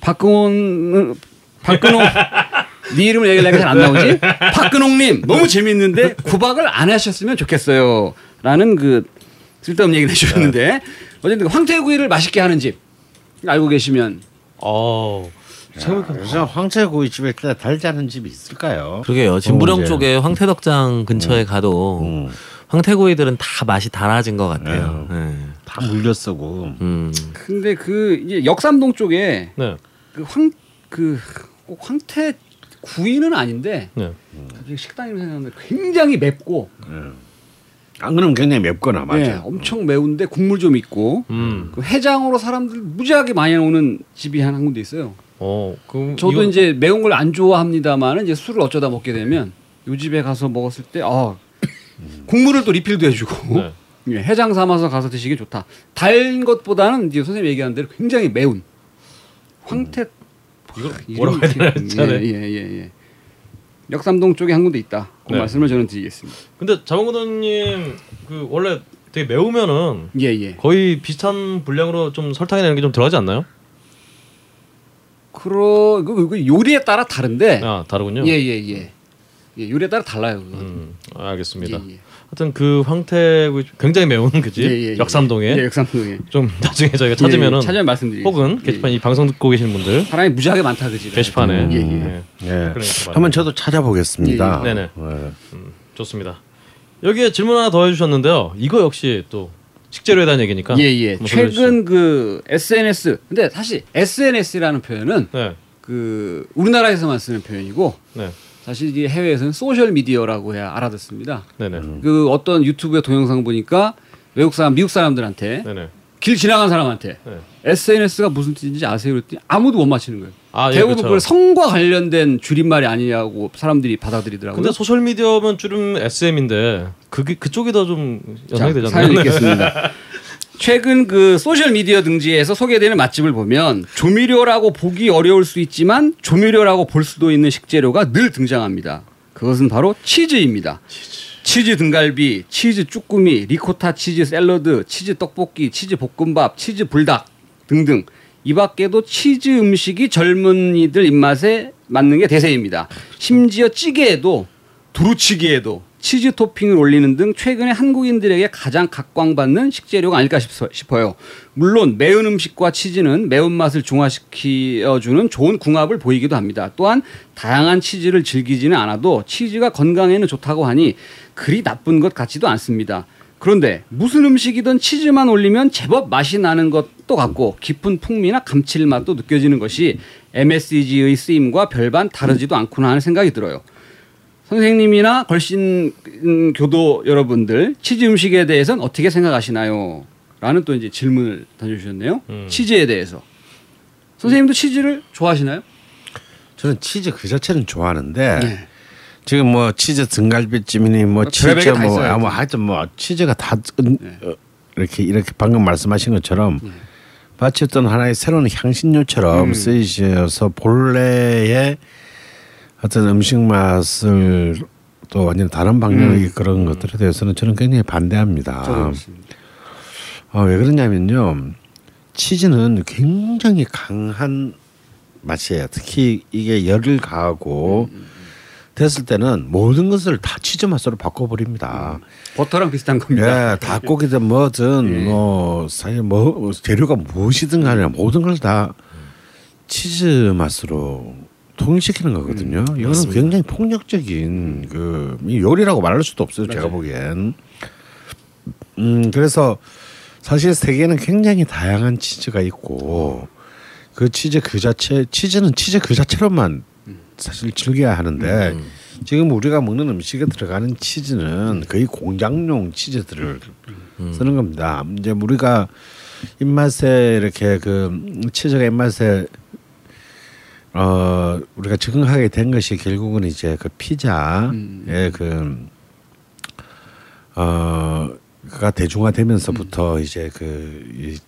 박근홍 박근홍 네 이름을 얘기하려니까 잘 안 나오지? 박근홍님 너무 재밌는데 구박을 안 하셨으면 좋겠어요. 라는 그 쓸데없는 얘기를 해주셨는데 어쨌든 황태구이를 맛있게 하는 집 알고 계시면 어. 생각해 요즘 황채구이 집에 그냥 달지 않은 집이 있을까요? 그러게요. 진부령 어. 쪽에 황태덕장 근처에 가도 음, 황태구이들은 다 맛이 달라진 것 같아요. 네. 다 물려 쓰고 음. 근데 그 이제 역삼동 쪽에 네. 그황그꼭 황태 구이는 아닌데 네. 갑자기 식당 이름 생각나는데 굉장히 맵고 안 그러면 굉장히 맵거나 맞아. 예, 엄청 매운데 국물 좀 있고 음. 그 해장으로 사람들 무지하게 많이 오는 집이 한 군데 있어요. 어. 그 저도 이거- 이제 매운 걸 안 좋아합니다만은 이제 술을 어쩌다 먹게 되면 요 집에 가서 먹었을 때 아, 국물을 또 리필도 해주고 네. 예, 해장 삼아서 가서 드시기 좋다. 달 것보다는 이제 선생님 얘기한 대로 굉장히 매운 황태 이거 이름이 뭐라고 해야 되나. 예, 예, 예, 예. 역삼동 쪽에 한 군데 있다. 그 네. 말씀을 저는 드리겠습니다. 근데 자방고동님 그 원래 되게 매우면은 예, 예. 거의 비슷한 분량으로 좀 설탕이 내는 게좀 들어가지 않나요? 그러 이거, 이거 요리에 따라 다른데 아 다르군요. 예, 예, 예. 예, 요리에 따라 달라요. 음, 알겠습니다. 예, 예. 하여튼 그 황태구 굉장히 매운 그집 예, 예, 예. 역삼동에 예, 역삼동에 좀 나중에 저희가 찾으면은 예, 예, 찾으면 말씀드리겠습니다. 혹은 예, 게시판 이 방송 듣고 계시는 분들 사람이 무지하게 많다 그지. 게시판에 예, 예. 네, 예. 한번 저도 찾아보겠습니다. 예, 예. 네네. 예. 좋습니다. 여기에 질문 하나 더 해주셨는데요. 이거 역시 또 식재료에 대한 얘기니까. 예, 예. 주시죠. 최근 그 SNS 근데 사실 SNS라는 표현은 네, 그 우리나라에서만 쓰는 표현이고 네, 사실 이 해외에서는 소셜 미디어라고 해야 알아듣습니다. 네네, 그 어떤 유튜브에 동영상 보니까 외국 사람, 미국 사람들한테 네네. 길 지나간 사람한테 네. SNS가 무슨 뜻인지 아세요? 그랬더니 아무도 못 맞히는 거예요. 아, 예, 대부분 그렇죠. 그걸 성과 관련된 줄임말이 아니냐고 사람들이 받아들이더라고요. 근데 소셜 미디어면 줄임 SM인데 그게 그쪽이 더 좀 연상이 자, 되잖아요. 사연 읽겠습니다. 최근 그 소셜 미디어 등지에서 소개되는 맛집을 보면 조미료라고 보기 어려울 수 있지만 조미료라고 볼 수도 있는 식재료가 늘 등장합니다. 그것은 바로 치즈입니다. 치즈. 등갈비, 치즈 쭈꾸미, 리코타 치즈 샐러드, 치즈 떡볶이, 치즈 볶음밥, 치즈 불닭 등등. 이 밖에도 치즈 음식이 젊은이들 입맛에 맞는 게 대세입니다. 심지어 찌개에도 두루치기에도 치즈 토핑을 올리는 등 최근에 한국인들에게 가장 각광받는 식재료가 아닐까 싶어- 싶어요. 물론 매운 음식과 치즈는 매운맛을 중화시켜주는 좋은 궁합을 보이기도 합니다. 또한 다양한 치즈를 즐기지는 않아도 치즈가 건강에는 좋다고 하니 그리 나쁜 것 같지도 않습니다. 그런데 무슨 음식이든 치즈만 올리면 제법 맛이 나는 것도 같고 깊은 풍미나 감칠맛도 느껴지는 것이 MSG의 쓰임과 별반 다르지도 않구나 하는 생각이 들어요. 선생님이나 걸신 음, 교도 여러분들 치즈 음식에 대해서는 어떻게 생각하시나요? 라는 또 이제 질문을 던져주셨네요. 음. 치즈에 대해서. 선생님도 치즈를 좋아하시나요? 저는 치즈 그 자체는 좋아하는데 네. 지금 뭐 치즈 등갈비찜이니 뭐뭐 치즈 뭐. 아무 하여튼 뭐 치즈가 다 은- 어, 이렇게 이렇게 방금 말씀하신 것처럼 마치 어떤 하나의 새로운 향신료처럼 쓰이셔서 본래의 어떤 음식 맛을 또 완전 다른 방향의 그런 것들에 대해서는 저는 굉장히 반대합니다. 어, 왜 그러냐면요. 치즈는 굉장히 강한 맛이에요. 특히 이게 열을 가하고 됐을 때는 모든 것을 다 치즈 맛으로 바꿔버립니다. 버터랑 비슷한 겁니다. 예, 닭고기든 뭐든 뭐 사실 뭐 재료가 무엇이든 간에 모든 걸 다 치즈 맛으로 통일시키는 거거든요. 이거는 굉장히 폭력적인 그이 요리라고 말할 수도 없어요. 제가 보기엔. 음 그래서 사실 세계에는 굉장히 다양한 치즈가 있고 그 치즈 그 자체 치즈는 치즈 그 자체로만 사실 즐겨야 하는데 지금 우리가 먹는 음식에 들어가는 치즈는 거의 공장용 치즈들을 쓰는 겁니다. 이제 우리가 입맛에 이렇게 그 치즈가 입맛에 어 우리가 적응하게 된 것이 결국은 이제 그 피자의 그 어가 대중화되면서부터 이제 그이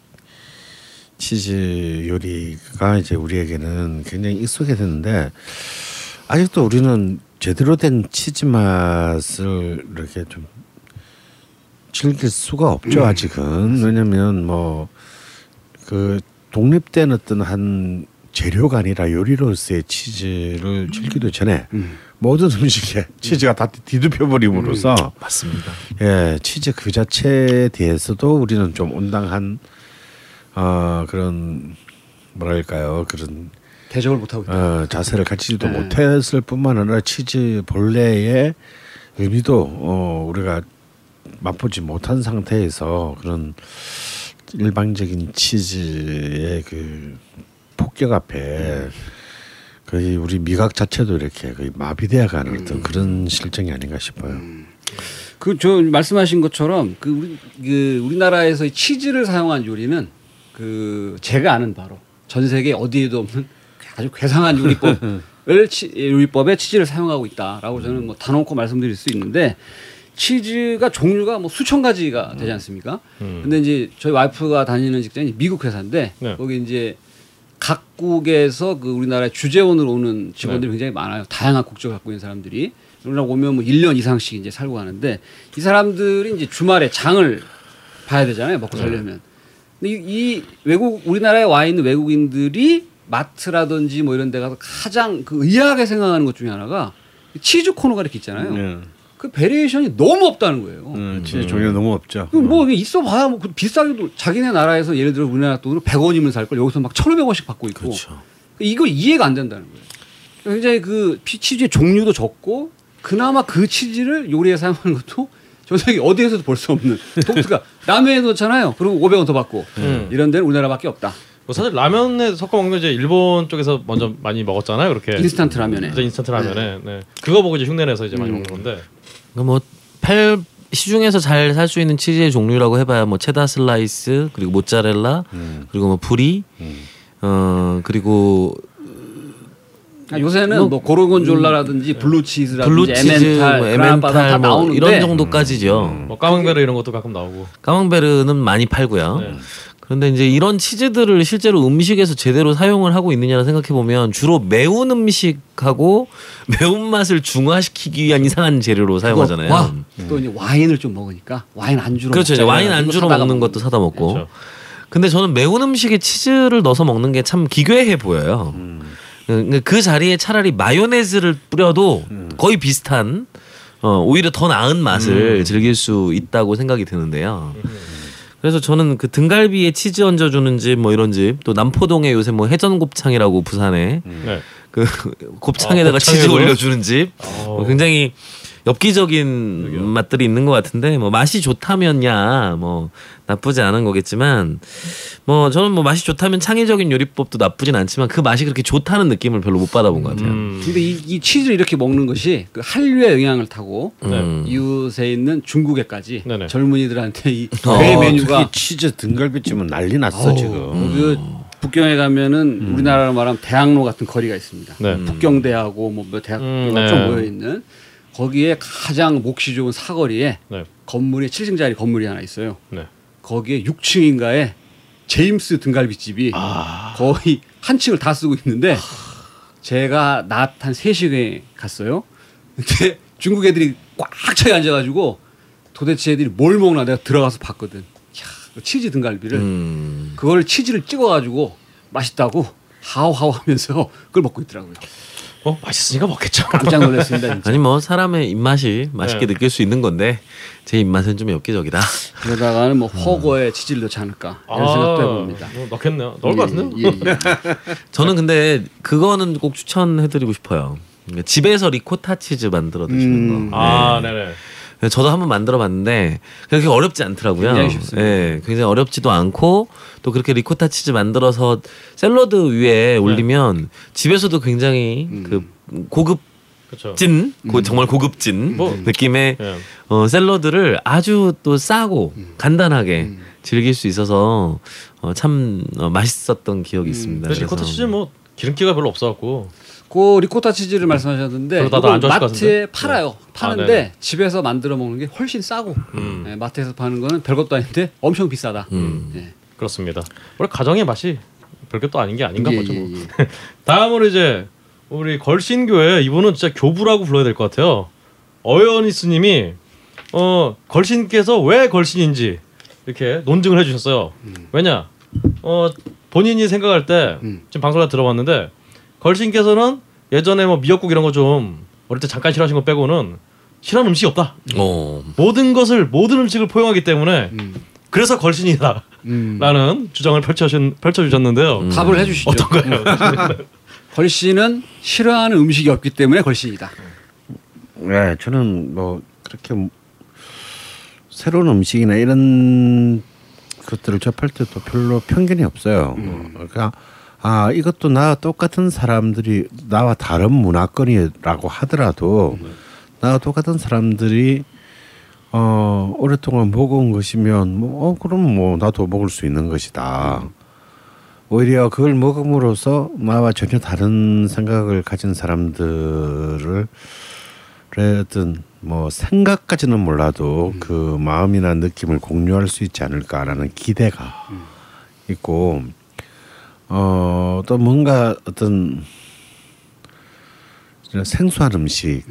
치즈 요리가 이제 우리에게는 굉장히 익숙해 됐는데 아직도 우리는 제대로 된 치즈 맛을 이렇게 좀 즐길 수가 없죠 아직은. 왜냐면 뭐 그 독립된 어떤 한 재료가 아니라 요리로서의 치즈를 즐기기 전에 모든 음식에 치즈가 다 뒤덮여 버림으로써 맞습니다. 예 치즈 그 자체에 대해서도 우리는 좀 온당한 어 그런 뭐랄까요 그런 대접을 못 하고. 어, 자세를 갖추지도 네. 못했을 뿐만 아니라 치즈 본래의 의미도 어, 우리가 맛보지 못한 상태에서 그런 일방적인 치즈의 그 폭격 앞에 거의 우리 미각 자체도 이렇게 거의 마비되어 가는 어떤 그런 실정이 아닌가 싶어요. 그저 말씀하신 것처럼 그 우리 그 우리나라에서 이 치즈를 사용한 요리는 그 제가 아는 바로 전 세계 어디에도 없는 아주 괴상한 요리법을 치, 요리법에 치즈를 사용하고 있다라고 저는 뭐 단언코 말씀드릴 수 있는데 치즈가 종류가 뭐 수천 가지가 되지 않습니까? 근데 이제 저희 와이프가 다니는 직장이 미국 회사인데 네. 거기 이제 각국에서 그 우리나라의 주재원으로 오는 직원들이 굉장히 많아요. 다양한 국적을 갖고 있는 사람들이. 우리나라 오면 뭐 1년 이상씩 이제 살고 가는데 이 사람들이 이제 주말에 장을 봐야 되잖아요. 먹고 살려면. 근데 이, 이 외국 우리나라에 와 있는 외국인들이 마트라든지 뭐 이런 데 가서 가장 그 의아하게 생각하는 것 중에 하나가 치즈 코너가 이렇게 있잖아요. 네. 그 variation이 너무 없다는 거예요. 음, 치즈 종류 너무 없죠. 그뭐 이게 있어 봐야 뭐 비싸게도 자기네 나라에서 예를 들어 우리나라 돈으로 100원이면 살 걸 여기서 막 1,500원씩 받고 있고 그렇죠. 이거 이해가 안 된다는 거예요. 굉장히 그 피- 치즈의 종류도 적고 그나마 그 치즈를 요리에 사용하는 것도 전 세계 어디에서도 볼 수 없는 독특가 라면에 넣잖아요. 그리고 500원 더 받고 음. 이런 데는 우리나라밖에 없다. 뭐 사실 라면에 섞어 먹는 거 이제 일본 쪽에서 먼저 많이 먹었잖아요. 그렇게 인스턴트 라면에. 인스턴트 라면에 네. 그거 보고 이제 흉내내서 이제 많이 음. 먹는 건데 그러니까 뭐팔 시중에서 잘 살 수 있는 치즈의 종류라고 해봐야 뭐 체다 슬라이스 그리고 모짜렐라 그리고 뭐 브리 어 그리고 아, 요새는 뭐- 뭐, 고르곤졸라라든지 블루치즈라든지 블루치즈, 에멘탈, 뭐 그라파다 다 에멘탈 뭐 나오는데 이런 정도까지죠. 뭐 까망베르 이런 것도 가끔 나오고 까망베르는 많이 팔고요. 네. 그런데 이제 이런 치즈들을 실제로 음식에서 제대로 사용을 하고 있느냐를 생각해 보면 주로 매운 음식하고 매운 맛을 중화시키기 위한 이상한 재료로 사용하잖아요. 와, 또 이제 와인을 좀 먹으니까 와인 안주로 그렇죠. 와인 안주로 먹는 것도 사다 먹고. 그렇죠. 근데 저는 매운 음식에 치즈를 넣어서 먹는 게 참 기괴해 보여요. 그- 그 자리에 차라리 마요네즈를 뿌려도 거의 비슷한 어, 오히려 더 나은 맛을 즐길 수 있다고 생각이 드는데요. 그래서 저는 그 등갈비에 치즈 얹어주는 집 뭐 이런 집 또 남포동에 요새 뭐 해전곱창이라고 부산에 네. 그 곱창에다가 아, 치즈? 올려주는 집 어. 뭐 굉장히 엽기적인 맛들이 있는 것 같은데 뭐 맛이 좋다면야 뭐 나쁘지 않은 거겠지만 뭐 저는 뭐 맛이 좋다면 창의적인 요리법도 나쁘진 않지만 그 맛이 그렇게 좋다는 느낌을 별로 못 받아본 것 같아요. 음. 근데 이, 이 치즈를 이렇게 먹는 것이 그 한류의 영향을 타고 음. 이웃에 있는 중국에까지 네네. 젊은이들한테 이 어, 메뉴가 치즈 등갈비찜은 난리 났어 어우, 지금. 그 북경에 가면은 우리나라로 말하면 대학로 같은 거리가 있습니다. 네. 북경대하고 뭐몇 대학교가 음, 네. 좀 모여 있는 거기에 가장 몫이 좋은 사거리에 네. 건물이 7층짜리 건물이 하나 있어요. 네. 거기에 6층인가에 제임스 등갈비집이 아. 거의 한 층을 다 쓰고 있는데 제가 낮 한 3시에 갔어요. 근데 중국 애들이 꽉 차게 앉아가지고 도대체 애들이 뭘 먹나 내가 들어가서 봤거든. 이야, 그 치즈 등갈비를 음. 그걸 치즈를 찍어가지고 맛있다고 하오하오 하면서 그걸 먹고 있더라고요. 어 맛있으니까 먹겠죠. 깜짝 놀랐습니다. 진짜. 아니 뭐 사람의 입맛이 맛있게 네. 느낄 수 있는 건데 제 입맛은 좀 엽기적이다. 그러다가는 뭐 허거에 치즈를 넣지 않을까 이런 생각도 해봅니다. 어, 넣겠네요. 넣을 것 같은데. 예, 예, 예. 저는 근데 그거는 꼭 추천해드리고 싶어요. 그러니까 집에서 리코타 치즈 만들어 드시는 음. 거. 아 네 네. 네. 저도 한번 만들어 봤는데 그렇게 어렵지 않더라고요. 굉장히 쉽습니다. 예, 굉장히 어렵지도 않고 또 그렇게 리코타 치즈 만들어서 샐러드 위에 올리면 집에서도 굉장히 그 고급 그렇죠. 찐, 고- 정말 고급진 뭐, 느낌의 예. 어, 샐러드를 아주 또 싸고 음. 간단하게 즐길 수 있어서 어, 참 어, 맛있었던 기억이 있습니다. 그래서 리코타 치즈 뭐 기름기가 별로 없어갖고 그 리코타 치즈를 말씀하셨는데 마트에? 팔아요. 네. 파는데 아. 집에서 만들어 먹는 게 훨씬 싸고 음. 예, 마트에서 파는 거는 별것도 아닌데 엄청 비싸다. 음. 예. 그렇습니다. 원래 가정의 맛이 또 아닌 게 아닌가 예, 보죠. 예, 뭐. 예. 다음으로 이제 우리 걸신교회 이분은 진짜 교부라고 불러야 될 것 같아요. 어여니스님이 어 걸신께서 왜 걸신인지 이렇게 논증을 해주셨어요. 왜냐 어 본인이 생각할 때 음. 지금 방송을 들어봤는데 걸신께서는 예전에 뭐 미역국 이런 거 좀 어릴 때 잠깐 싫어하신 거 빼고는 싫어하는 음식이 없다. 어, 모든 것을 모든 음식을 포용하기 때문에 음. 그래서 걸신이다라는 음. 주장을 펼쳐주셨, 펼쳐주셨는데요. 음. 답을 해주시죠. 어떤가요? 걸씨는 싫어하는 음식이 없기 때문에 걸씨이다. 네, 저는 뭐 그렇게 뭐 새로운 음식이나 이런 것들을 접할 때도 별로 편견이 없어요. 그러니까 아 이것도 나와 똑같은 사람들이 나와 다른 문화권이라고 하더라도 나와 똑같은 사람들이 어 오랫동안 먹어온 것이면 뭐 어 그럼 뭐 나도 먹을 수 있는 것이다. 오히려 그걸 먹음으로써 나와 전혀 다른 생각을 가진 사람들을 어떤 뭐 생각까지는 몰라도 그 마음이나 느낌을 공유할 수 있지 않을까라는 기대가 있고 어 또 뭔가 어떤 생소한 음식인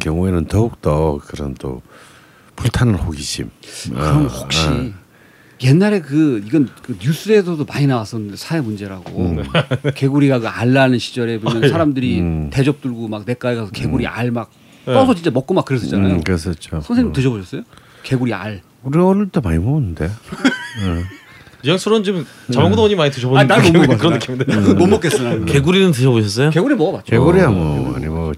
경우에는 더욱 더 그런 또 불타는 호기심. 그럼 어, 혹시 어. 옛날에 그 이건 그 뉴스에서도 많이 나왔었는데 사회 문제라고 개구리가 그 알라는 시절에 보면 사람들이 음. 대접 들고 막 내과에 가서 개구리 알막 네. 떠서 진짜 먹고 막 그랬었잖아요. 음, 그랬었죠. 선생님 드셔보셨어요? 개구리 알. 우리 어릴 때 많이 먹었는데. 이영수는 지금 자몽구덩이 많이 드셔보는 아. 그런 나. 느낌인데 못 먹겠어 나는. 개구리는 드셔보셨어요? 개구리 먹어봤죠. 개구리야 뭐 많이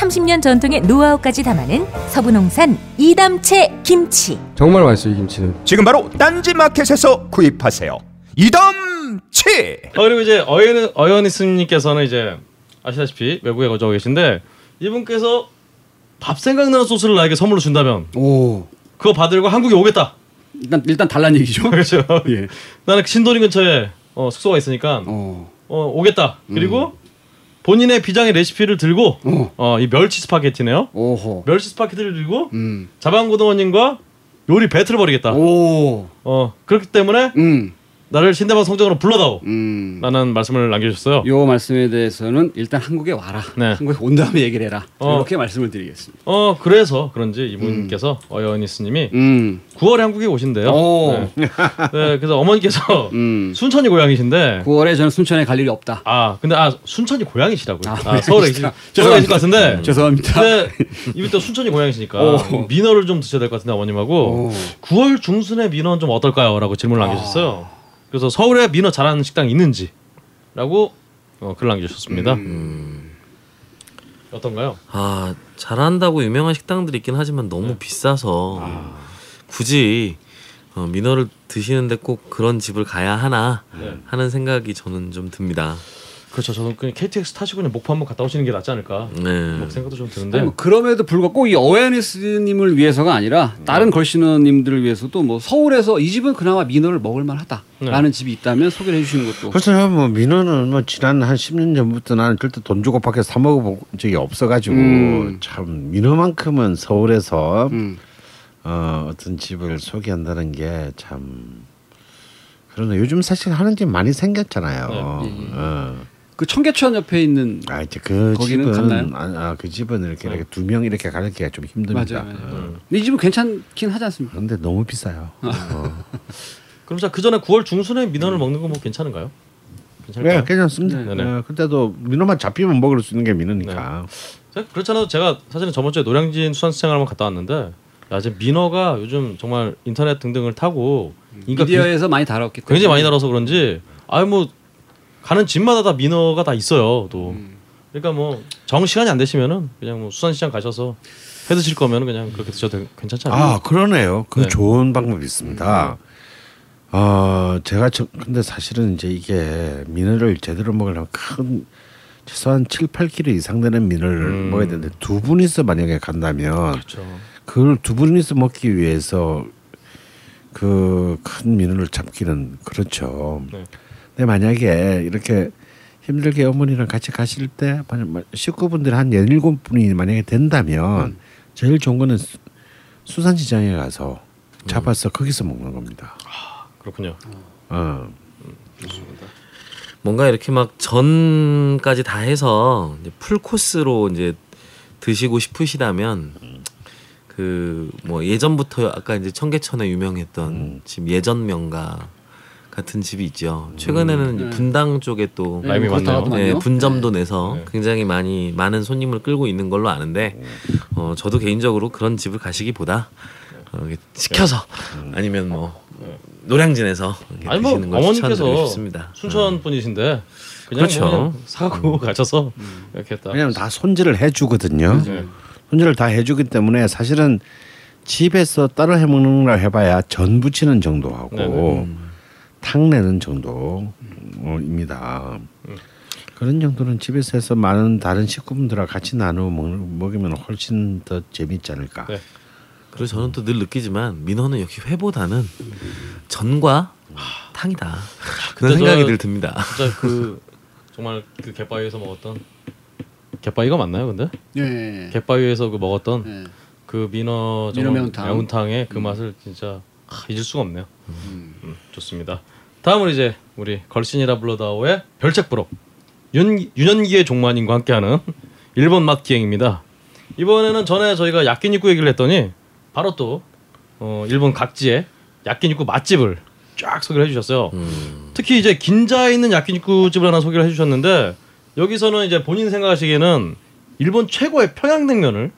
30년 전통의 노하우까지 담아낸 서부농산 이담채 김치 정말 맛있어요 이 김치는. 지금 바로 딴지 마켓에서 구입하세요. 이담채. 아, 그리고 이제 어연 어연이스님께서는 이제 아시다시피 외국에 거주하고 계신데 이분께서 밥 생각나는 소스를 나에게 선물로 준다면 오. 그거 받들고 한국에 오겠다. 일단 일단 달란 얘기죠. 그렇죠. 예. 나는 신도림 근처에 어, 숙소가 있으니까 어. 어, 오겠다. 그리고 본인의 비장의 레시피를 들고 어. 어, 이 멸치 스파게티네요. 오호. 멸치 스파게티를 들고 음. 자방고등어님과 요리 battle을 벌이겠다. 오. 어 그렇기 때문에 음. 나를 신대방 성전으로 불러다오. 음. 라는 말씀을 남겨주셨어요. 요 말씀에 대해서는 일단 한국에 와라. 네. 한국에 온 다음에 얘기를 해라. 어. 이렇게 말씀을 드리겠습니다. 어 그래서 그런지 이분께서 어연이스님이 음. 9월에 한국에 오신대요. 오. 네. 네, 그래서 어머니께서 음. 순천이 고향이신데 9월에 저는 순천에 갈 일이 없다. 아 근데 아 순천이 고향이시라고요. 아, 아, 서울에 죄송합니다. 서울에 계실 것 같은데. 죄송합니다. 근데 이분 또 순천이 고향이시니까 오. 민어를 좀 드셔야 될 것 같은데 어머님하고 오. 9월 중순에 민어는 좀 어떨까요?라고 질문을 남겨주셨어요. 그래서 서울에 민어 잘하는 식당이 있는지라고 어, 글을 남겨주셨습니다. 음. 어떤가요? 아 잘한다고 유명한 식당들이 있긴 하지만 너무 비싸서 굳이 어, 민어를 드시는데 꼭 그런 집을 가야 하나 네. 하는 생각이 저는 좀 듭니다. 그렇죠. 저는 그냥 KTX 타시고 그냥 목포 한번 갔다 오시는 게 낫지 않을까. 네. 뭐 생각도 좀 드는데. 뭐 그럼에도 불구하고 꼭 이 어웨니스님을 위해서가 아니라 다른 걸신원님들을 위해서도 뭐 서울에서 이 집은 그나마 민어를 먹을 만하다라는 집이 있다면 소개를 해주시는 것도 그래서 뭐 민어는 뭐 지난 한 10년 전부터 나는 절대 돈 주고 밖에 사 먹어본 적이 없어가지고 음. 참 민어만큼은 서울에서 음. 어, 어떤 집을 소개한다는 게 참 그러네 요즘 사실 하는 집 많이 생겼잖아요. 어. 그 청계천 옆에 있는 아 이제 그 거기는 집은 갔나요? 아, 아, 그 집은 이렇게 이렇게 두 명 이렇게 가기가 좀 힘듭니다. 맞아요. 맞아요. 어. 근데 이 집은 괜찮긴 하지 않습니까? 그런데 너무 비싸요. 어. 그럼 자그 전에 9월 중순에 민어를 먹는 거뭐 괜찮은가요? 네, 괜찮을까요? 괜찮습니다. 네네. 어, 그때도 민어만 잡히면 먹을 수 있는 게 민어니까. 자, 그렇잖아요. 제가 사실은 저번 주에 노량진 수산시장을 한번 갔다 왔는데 야, 이제 민어가 요즘 정말 인터넷 등등을 타고 인기가 미디어에서 많이 다뤘기 때문에 굉장히 많이 날아서 그런지 아유 뭐 가는 집마다 다 민어가 다 있어요. 또 그러니까 뭐 정 시간이 안 되시면은 그냥 뭐 수산시장 가셔서 해 드실 거면 그냥 그렇게 드셔도 되- 괜찮지 않아요? 아 그러네요. 그 네. 좋은 방법이 있습니다. 어 제가 저 근데 사실은 이제 이게 민어를 제대로 먹으려면 큰 최소한 7, 8kg 이상 되는 민어를 음. 먹어야 되는데 두 분이서 만약에 간다면 그렇죠. 그걸 두 분이서 먹기 위해서 그 큰 민어를 잡기는 그렇죠. 네. 근데 만약에 이렇게 힘들게 어머니랑 같이 가실 때 식구분들 한 열일곱 분이 만약에 된다면 제일 좋은 거는 수- 수산시장에 가서 잡아서 거기서 먹는 겁니다. 그렇군요. 어. 뭔가 이렇게 막 전까지 다 해서 이제 풀 코스로 이제 드시고 싶으시다면 그뭐 예전부터 아까 이제 청계천에 유명했던 집 예전 명가 같은 집이 있죠. 최근에는 이제 네. 분당 쪽에 또 라임이 네, 많네요. 그렇다고 네. 분점도 내서 네. 굉장히 많이 많은 손님을 끌고 있는 걸로 아는데 어, 저도 개인적으로 그런 집을 가시기보다 어, 시켜서 아니면 뭐 노량진에서 이렇게 아니 뭐 드시는 걸 추천드리고 어머니께서 싶습니다. 순천 분이신데 그냥 그렇죠. 뭐 그냥 사고 가셔서 이렇게 딱 왜냐면 다 손질을 해주거든요. 네. 손질을 다 해주기 때문에 사실은 집에서 따로 해먹는 걸 해봐야 전 부치는 정도하고 네네. 탕 내는 정도입니다. 그런 정도는 집에서 해서 많은 다른 식구분들과 같이 나누어 먹, 먹으면 훨씬 더 재밌지 않을까. 네. 그리고 저는 또 늘 느끼지만 민어는 역시 회보다는 전과 탕이다 그런 그때 생각이 저- 늘 듭니다. 진짜 그 정말 그 갯바위에서 먹었던 갯바위가 맞나요, 근데? 예. 갯바위에서 그 먹었던 예. 그 민어 민어 정말 매운탕. 매운탕의 그 맛을 진짜 아, 잊을 수가 없네요. 음, 좋습니다. 다음은 이제 우리 걸신이라 불러다오의 별책부록 윤 윤현기의 종만님과 함께하는 일본 맛 기행입니다. 이번에는 전에 저희가 야끼니쿠 얘기를 했더니 바로 또 어, 일본 각지의 야끼니쿠 맛집을 쫙 소개를 해주셨어요. 특히 이제 긴자에 있는 야끼니쿠 집을 하나 소개를 해주셨는데 여기서는 이제 본인 생각하시기에는 일본 최고의 평양냉면을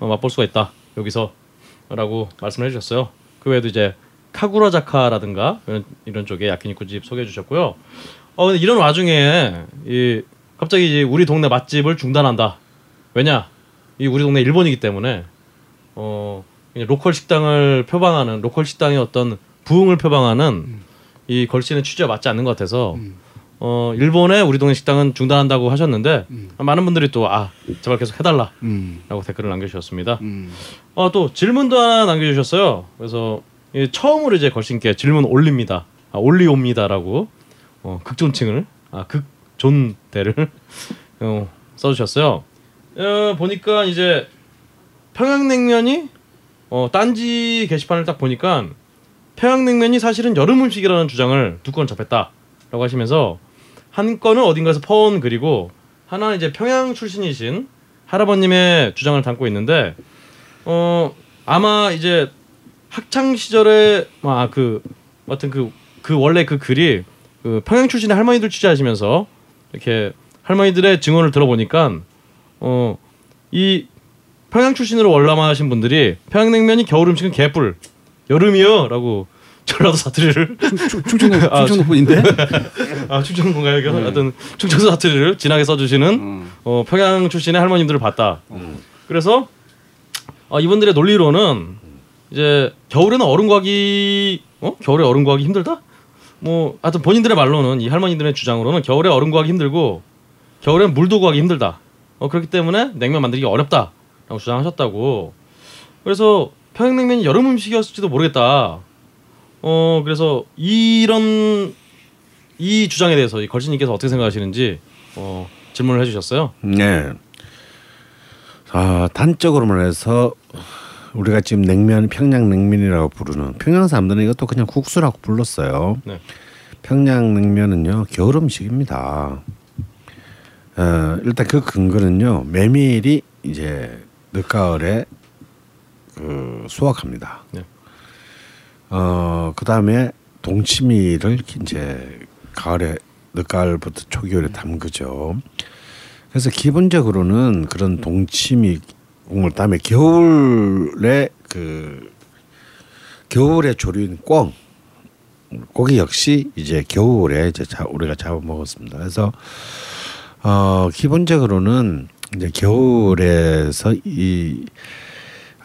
어, 맛볼 수가 있다 여기서라고 말씀을 해주셨어요. 그 외에도 이제 카구라 자카라든가 이런, 이런 쪽에 야키니쿠 집 소개해 주셨고요. 어 근데 이런 와중에 이 갑자기 이제 우리 동네 맛집을 중단한다. 왜냐? 이 우리 동네 일본이기 때문에 어 그냥 local 식당을 표방하는 local 식당의 어떤 부흥을 표방하는 이 걸신의 취지와 맞지 않는 것 같아서 어 일본의 우리 동네 식당은 중단한다고 하셨는데 많은 분들이 또 아 제발 계속 해달라 음. 라고 댓글을 남겨주셨습니다. 음. 어, 또 질문도 하나 남겨주셨어요. 그래서 이 처음으로 이제 걸신께 질문 올립니다. 아, 올리옵니다라고 어, 극존칭을 아 극존대를 어, 써주셨어요. 어, 보니까 이제 평양냉면이 어, 딴지 게시판을 딱 보니까 평양냉면이 사실은 여름 음식이라는 주장을 두 건 접했다라고 하시면서 한 건은 어딘가에서 퍼온 글이고 하나는 이제 평양 출신이신 할아버님의 주장을 담고 있는데 어 아마 이제 학창 시절에 아그 같은 그그 원래 그 글이 그 평양 출신의 할머니들 취재하시면서 이렇게 할머니들의 증언을 들어보니까 어 이 평양 출신으로 월남하신 분들이 평양냉면이 겨울 음식은 개뿔 여름이요라고 전라도 사투리를 충- 충청도 아, 충청도 분인데. 아 충청도인가요? 이거 하여튼 충청도 사투리를 진하게 써주시는 음. 어, 평양 출신의 할머님들을 봤다. 그래서 어, 이분들의 논리로는 이제 겨울에는 얼음 구하기 어 겨울에 얼음 구하기 힘들다? 뭐 하여튼 본인들의 말로는 이 할머니들의 주장으로는 겨울에 얼음 구하기 힘들고 겨울엔 물도 구하기 힘들다. 어 그렇기 때문에 냉면 만들기 어렵다라고 주장하셨다고. 그래서 평양냉면이 여름 음식이었을지도 모르겠다. 어 그래서 이런 이 주장에 대해서 이 걸신님께서 어떻게 생각하시는지 어, 질문을 해주셨어요. 네. 아, 단적으로 말해서 우리가 지금 냉면 평양 냉면이라고 부르는 평양 사람들은 이것도 그냥 국수라고 불렀어요. 네. 평양 냉면은요 겨울 음식입니다. 어, 일단 그 근거는요 메밀이 이제 늦가을에 그 수확합니다. 네. 어 그다음에 동치미를 이제 가을에 늦가을부터 초겨울에 담그죠. 그래서 기본적으로는 그런 동치미 국물 다음에 겨울에 그 겨울에 조린 꿩 고기 역시 이제 겨울에 이제 자, 우리가 잡아 먹었습니다. 그래서 어 기본적으로는 이제 겨울에서 이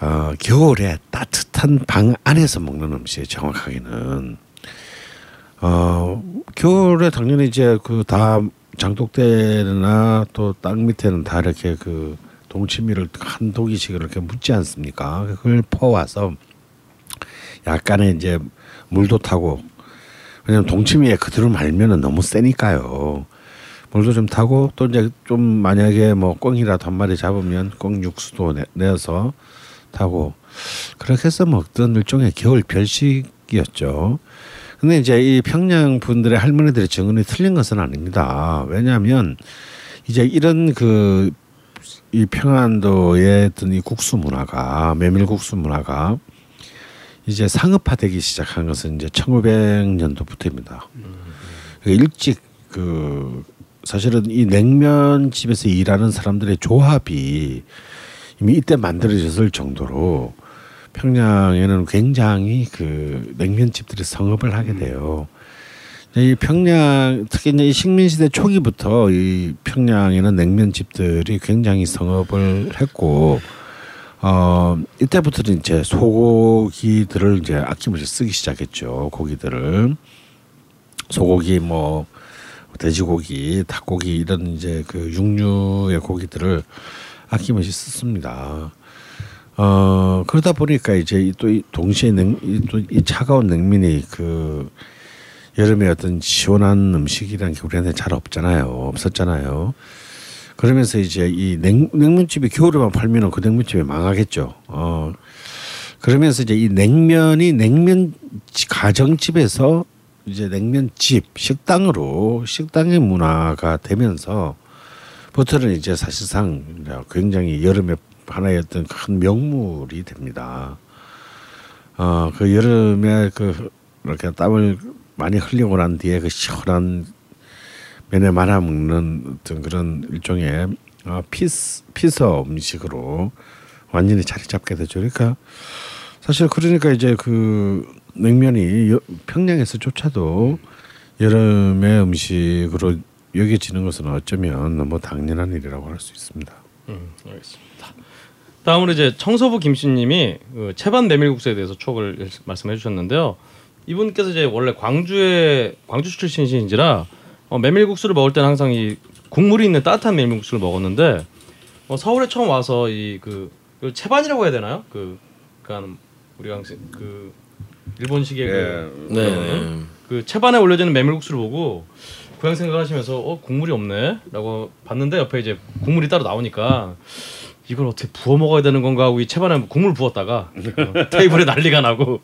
어, 겨울에 따뜻한 방 안에서 먹는 음식 정확하게는 어 겨울에 당연히 이제 그 다 장독대나 또 땅 밑에는 다 이렇게 그 동치미를 한 독이씩 이렇게 묻지 않습니까? 그걸 퍼와서 약간의 이제 물도 타고 왜냐면 동치미에 그대로 말면은 너무 세니까요. 물도 좀 타고 또 이제 좀 만약에 뭐 꽁이라도 한 마리 잡으면 꽁 육수도 내, 내서 타고 그렇게 해서 먹던 일종의 겨울 별식이었죠. 근데 이제 이 평양 분들의 할머니들의 증언이 틀린 것은 아닙니다. 왜냐하면 이제 이런 그 이 평안도의 어떤 이 국수 문화가 메밀 국수 문화가 이제 상업화되기 시작한 것은 이제 1900년도부터입니다. 일찍 그 사실은 이 냉면 집에서 일하는 사람들의 조합이 이미 이때 만들어졌을 정도로 평양에는 굉장히 그 냉면집들이 성업을 하게 돼요. 이 평양 특히 이제 이 식민 시대 초기부터 이 평양에는 냉면집들이 굉장히 성업을 했고 어 이때부터는 이제 소고기들을 이제 아낌없이 쓰기 시작했죠. 고기들을 소고기 뭐 돼지고기, 닭고기 이런 이제 그 육류의 고기들을 아낌없이 썼습니다. 어 그러다 보니까 이제 또이 동시에 냉 또 이 차가운 냉면이 그 여름에 어떤 시원한 음식이라는 게 우리한테 잘 없잖아요. 없었잖아요. 그러면서 이제 이 냉, 냉면집이 겨울에만 팔면은 그 냉면집이 망하겠죠. 어 그러면서 이제 이 냉면이 냉면 가정집에서 이제 냉면집 식당으로 식당의 문화가 되면서 부터는 이제 사실상 굉장히 여름에 하나의 어떤 큰 명물이 됩니다. 어, 그 여름에 그 이렇게 땀을 많이 흘리고 난 뒤에 그 시원한 면에 말아 먹는 어떤 그런 일종의 어, 피스 피서 음식으로 완전히 자리 잡게 되죠. 그러니까 사실 그러니까 이제 그 냉면이 여, 평양에서조차도 여름의 음식으로 여겨지는 것은 어쩌면 너무 당연한 일이라고 할 수 있습니다. 음, 알겠습니다. 다음으로 이제 청소부 김씨님이 그 채반 메밀국수에 대해서 추억을 말씀해 주셨는데요. 이분께서 이제 원래 광주의 광주 출신이신지라 어, 메밀국수를 먹을 때는 항상 이 국물이 있는 따뜻한 메밀국수를 먹었는데 어, 서울에 처음 와서 이그 그 채반이라고 해야 되나요? 그 그러니까 우리가 항상 그 일본식의 그, 네. 네. 그 채반에 올려지는 메밀국수를 보고 고향 생각하시면서 어 국물이 없네라고 봤는데 옆에 이제 국물이 따로 나오니까 이걸 어떻게 부어 먹어야 되는 건가 하고 이 채반에 국물 부었다가 어, 테이블에 난리가 나고.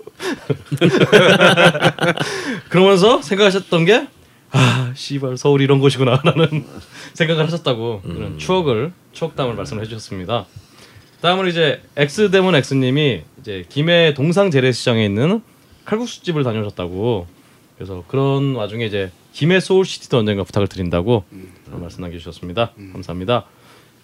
그러면서 생각하셨던 게 아, 씨발 서울 이런 곳이구나라는 생각을 하셨다고 그런 추억을 추억담을 말씀을 해주셨습니다. 다음으로 이제 엑스 데몬 엑스님이 이제 김해 동상 재래시장에 있는 칼국수집을 다녀오셨다고. 그래서 그런 와중에 이제 김해 soul city도 언젠가 부탁을 드린다고 그런 말씀 남겨주셨습니다. 감사합니다.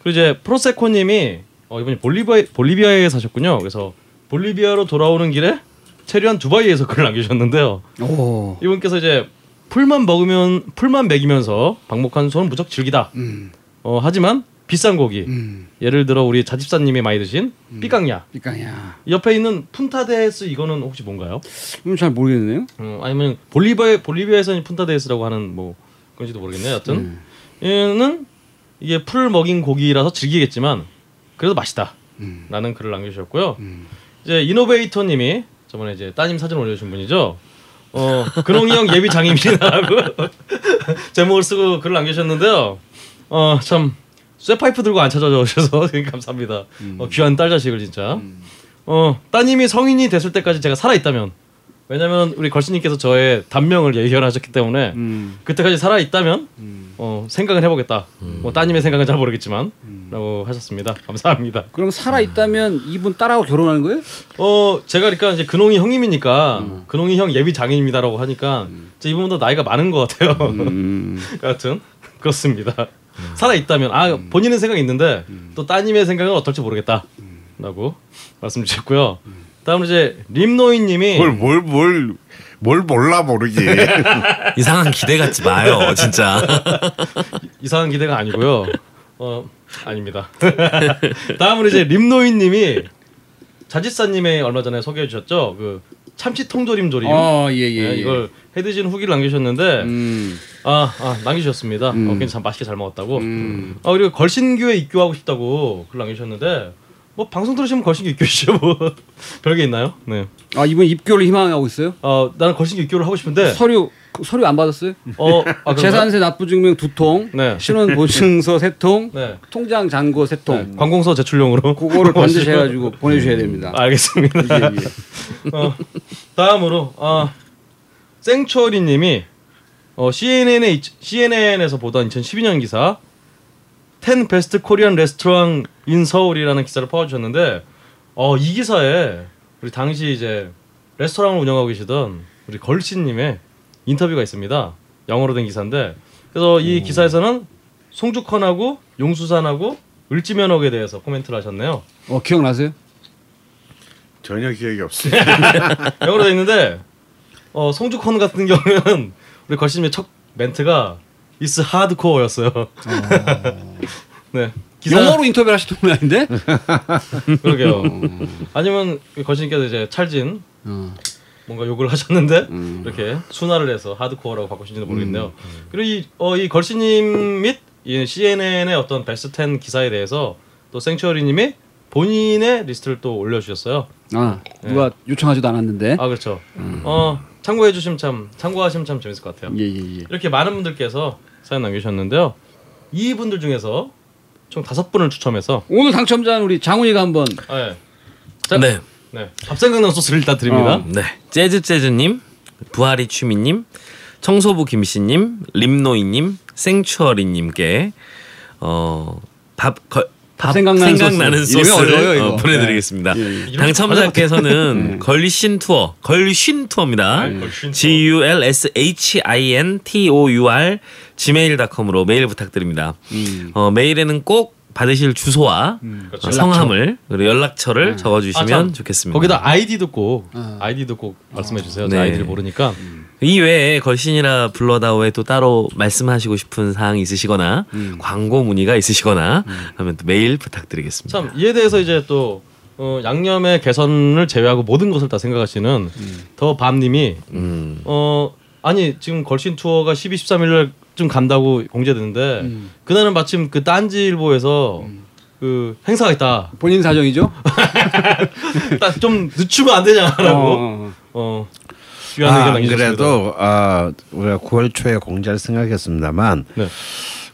그리고 이제 프로세코님이 어, 이번에 볼리비아 볼리비아에 사셨군요. 그래서 볼리비아로 돌아오는 길에 체류한 두바이에서 글을 남겨주셨는데요. 오. 이분께서 이제 풀만 먹으면 풀만 먹이면서 방목한 소는 무척 즐기다. 음. 어, 하지만 비싼 고기 음. 예를 들어 우리 자집사님이 많이 드신 삐강야 그러니까 옆에 있는 푼타데스 이거는 혹시 뭔가요? 이건 잘 모르겠네요. 어, 아니면 볼리비아 볼리비아에서는 푼타데스라고 하는 뭐 그런지도 모르겠네요. 여튼 음. 얘는 이게 풀을 먹인 고기라서 질기겠지만 그래도 맛있다. 음. 라는 글을 남겨주셨고요. 이제 이노베이터님이 저번에 이제 따님 사진 올려주신 분이죠. 어 근홍이 형 예비 장님이라고 제목을 쓰고 글을 남겨주셨는데요. 어참 쇠파이프 들고 안 찾아오셔서 감사합니다. 어, 귀한 딸 자식을 진짜. 어 따님이 성인이 됐을 때까지 제가 살아 있다면 왜냐면 우리 걸신님께서 저의 단명을 예견하셨기 때문에 음. 그때까지 살아 있다면 어, 생각을 해보겠다. 뭐 따님의 생각은 잘 모르겠지만.라고 하셨습니다. 감사합니다. 그럼 살아 있다면 이분 딸하고 결혼하는 거예요? 어 제가 그러니까 이제 근홍이 형님이니까 근홍이 형 예비 장인입니다라고 하니까 제 이분보다 나이가 많은 것 같아요. 여하튼 그렇습니다. 살아 있다면 아 본인은 생각이 있는데 또 따님의 생각은 어떨지 모르겠다라고 말씀 주셨고요. 다음으로 이제 림노이님이 뭘뭘뭘뭘 몰라 모르지. 이상한 기대 갖지 마요, 진짜. 이상한 기대가 아니고요. 어 아닙니다. 다음으로 이제 림노이님이 자지사님의 얼마 전에 소개해 주셨죠. 그 참치 통조림 조림. 어, 예, 예. 네, 예. 이걸 해 드신 후기를 남기셨는데 음. 아, 아 남기셨습니다. 음. 어, 참 맛있게 잘 먹었다고. 음. 아 그리고 걸신교에 입교하고 싶다고 글 남기셨는데 뭐 방송 들으시면 걸신교 입교시죠 뭐 별게 있나요? 네. 아, 이분 입교를 희망하고 있어요? 어 나는 걸신교 입교를 하고 싶은데 서류 그 서류 안 받았어요? 어 아? 재산세 납부 증명 두 통, 네. 신원 보증서 세 통, 네. 통장 잔고 세 통. 네. 관공서 제출용으로 그거를 반드시 해가지고 보내주셔야 됩니다. 알겠습니다. 예, 예. 어, 다음으로 아 생초리님이 어, CNN에 CNN에서 보던 2012년 기사 10 베스트 코리안 레스토랑 인 서울이라는 기사를 퍼주셨는데 어, 이 기사에 우리 당시 이제 레스토랑을 운영하고 계시던 우리 걸신님의 인터뷰가 있습니다. 영어로 된 기사인데 그래서 이 기사에서는 송죽헌하고 용수산하고 을지면옥에 대해서 코멘트를 하셨네요. 어 기억나세요? 전혀 기억이 없어. 영어로 돼 있는데 어, 송죽헌 같은 경우는 우리 걸신님의 첫 멘트가 is hardcore였어요. 네. 기사, 영어로 인터뷰를 하시던 분 아닌데? 그러게요. 아니면 그 걸신님께서 이제 찰진 어. 뭔가 욕을 하셨는데 음. 이렇게 순화를 해서 하드코어라고 바꾸신지는 모르겠네요. 그리고 이, 어, 이 걸신님 및 이 CNN의 어떤 베스트 10 기사에 대해서 또 생츄어리님이 본인의 리스트를 또 올려주셨어요. 아 누가 요청하지도 않았는데. 아 그렇죠. 어 참고해 주시면 참 참고하시면 참 재밌을 것 같아요. 예예 예. 이렇게 많은 분들께서 사연 남겨주셨는데요. 이 분들 중에서 총 다섯 분을 추첨해서 오늘 당첨자는 우리 장훈이가 한번 네. 자, 네. 네. 밥 생각난 소스를 일단 드립니다. 어. 네. 재즈 재즈님, 부하리 취미님, 청소부 김씨님, 림노이님, 생추어리님께 어밥 밥 생각나는 생각나는 소스. 이름이 소스를 어려워요, 이거. 어, 보내드리겠습니다. 예, 예. 당첨자께서는 걸신 투어, 걸신 투어입니다. 아, 걸신 투어. G U L S H I N T O U R gmail.com으로 메일 부탁드립니다. 음. 어, 메일에는 꼭 받으실 주소와 그렇죠. 어, 성함을 그리고 연락처를 아, 적어주시면 참. 좋겠습니다. 거기다 아이디도 꼭 아. 아이디도 꼭 말씀해 주세요. 네. 저 아이디를 모르니까. 이 외에 걸신이라 불러다오에 또 따로 말씀하시고 싶은 사항이 있으시거나 광고 문의가 있으시거나 하면 또 메일 부탁드리겠습니다. 참 이에 대해서 이제 또 어, 양념의 개선을 제외하고 모든 것을 다 생각하시는 더 밤님이 음. 어 아니 지금 걸신 투어가 12, 13일날 좀 간다고 공개됐는데 그날은 마침 그 딴지일보에서 그 행사가 있다. 본인 사정이죠? 딱좀 늦추면 안 되냐라고 어, 어 귀한 아, 의견 남기셨습니다. 그래도 아, 우리가 9월 초에 공지할 생각했습니다만 네.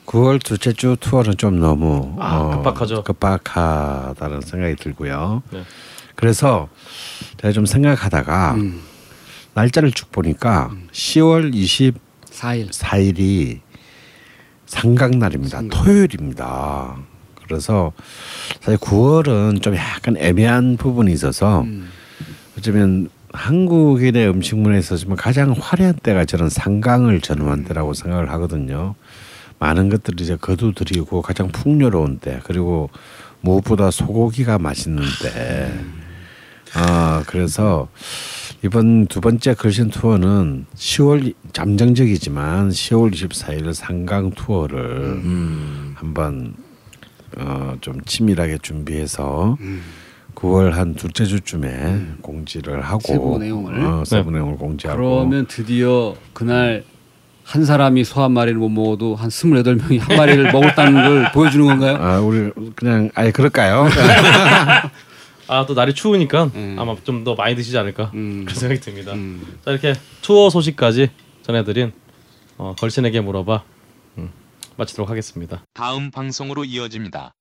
9월 둘째 주 투어는 좀 너무 어, 아, 급박하죠. 급박하다는 생각이 들고요. 네. 그래서 제가 좀 생각하다가 음. 날짜를 쭉 보니까 10월 4일. 24일이 상강날입니다. 토요일입니다. 그래서 사실 9월은 좀 약간 애매한 부분이 있어서 어쩌면 한국인의 음식문에 있어서면 가장 화려한 때가 저는 상강을 전후한 때라고 생각을 하거든요. 많은 것들을 이제 거두드리고 가장 풍요로운 때 그리고 무엇보다 소고기가 맛있는 때. 아 그래서 이번 두 번째 걸신 투어는 10월 잠정적이지만 10월 24일 상강 투어를 한번 어, 좀 치밀하게 준비해서 9월 한 둘째 주쯤에 공지를 하고 세부 내용을? 어, 세부 네. 내용을 공지하고 그러면 드디어 그날 한 사람이 소 한 마리를 못 먹어도 한 28명이 한 마리를 먹었다는 걸 보여주는 건가요? 아 우리 그냥 아예 그럴까요? 아 또 날이 추우니까 음. 아마 좀 더 많이 드시지 않을까 음. 그런 생각이 듭니다. 음. 자 이렇게 투어 소식까지 전해드린 어, 걸신에게 물어봐 음, 마치도록 하겠습니다. 다음 방송으로 이어집니다.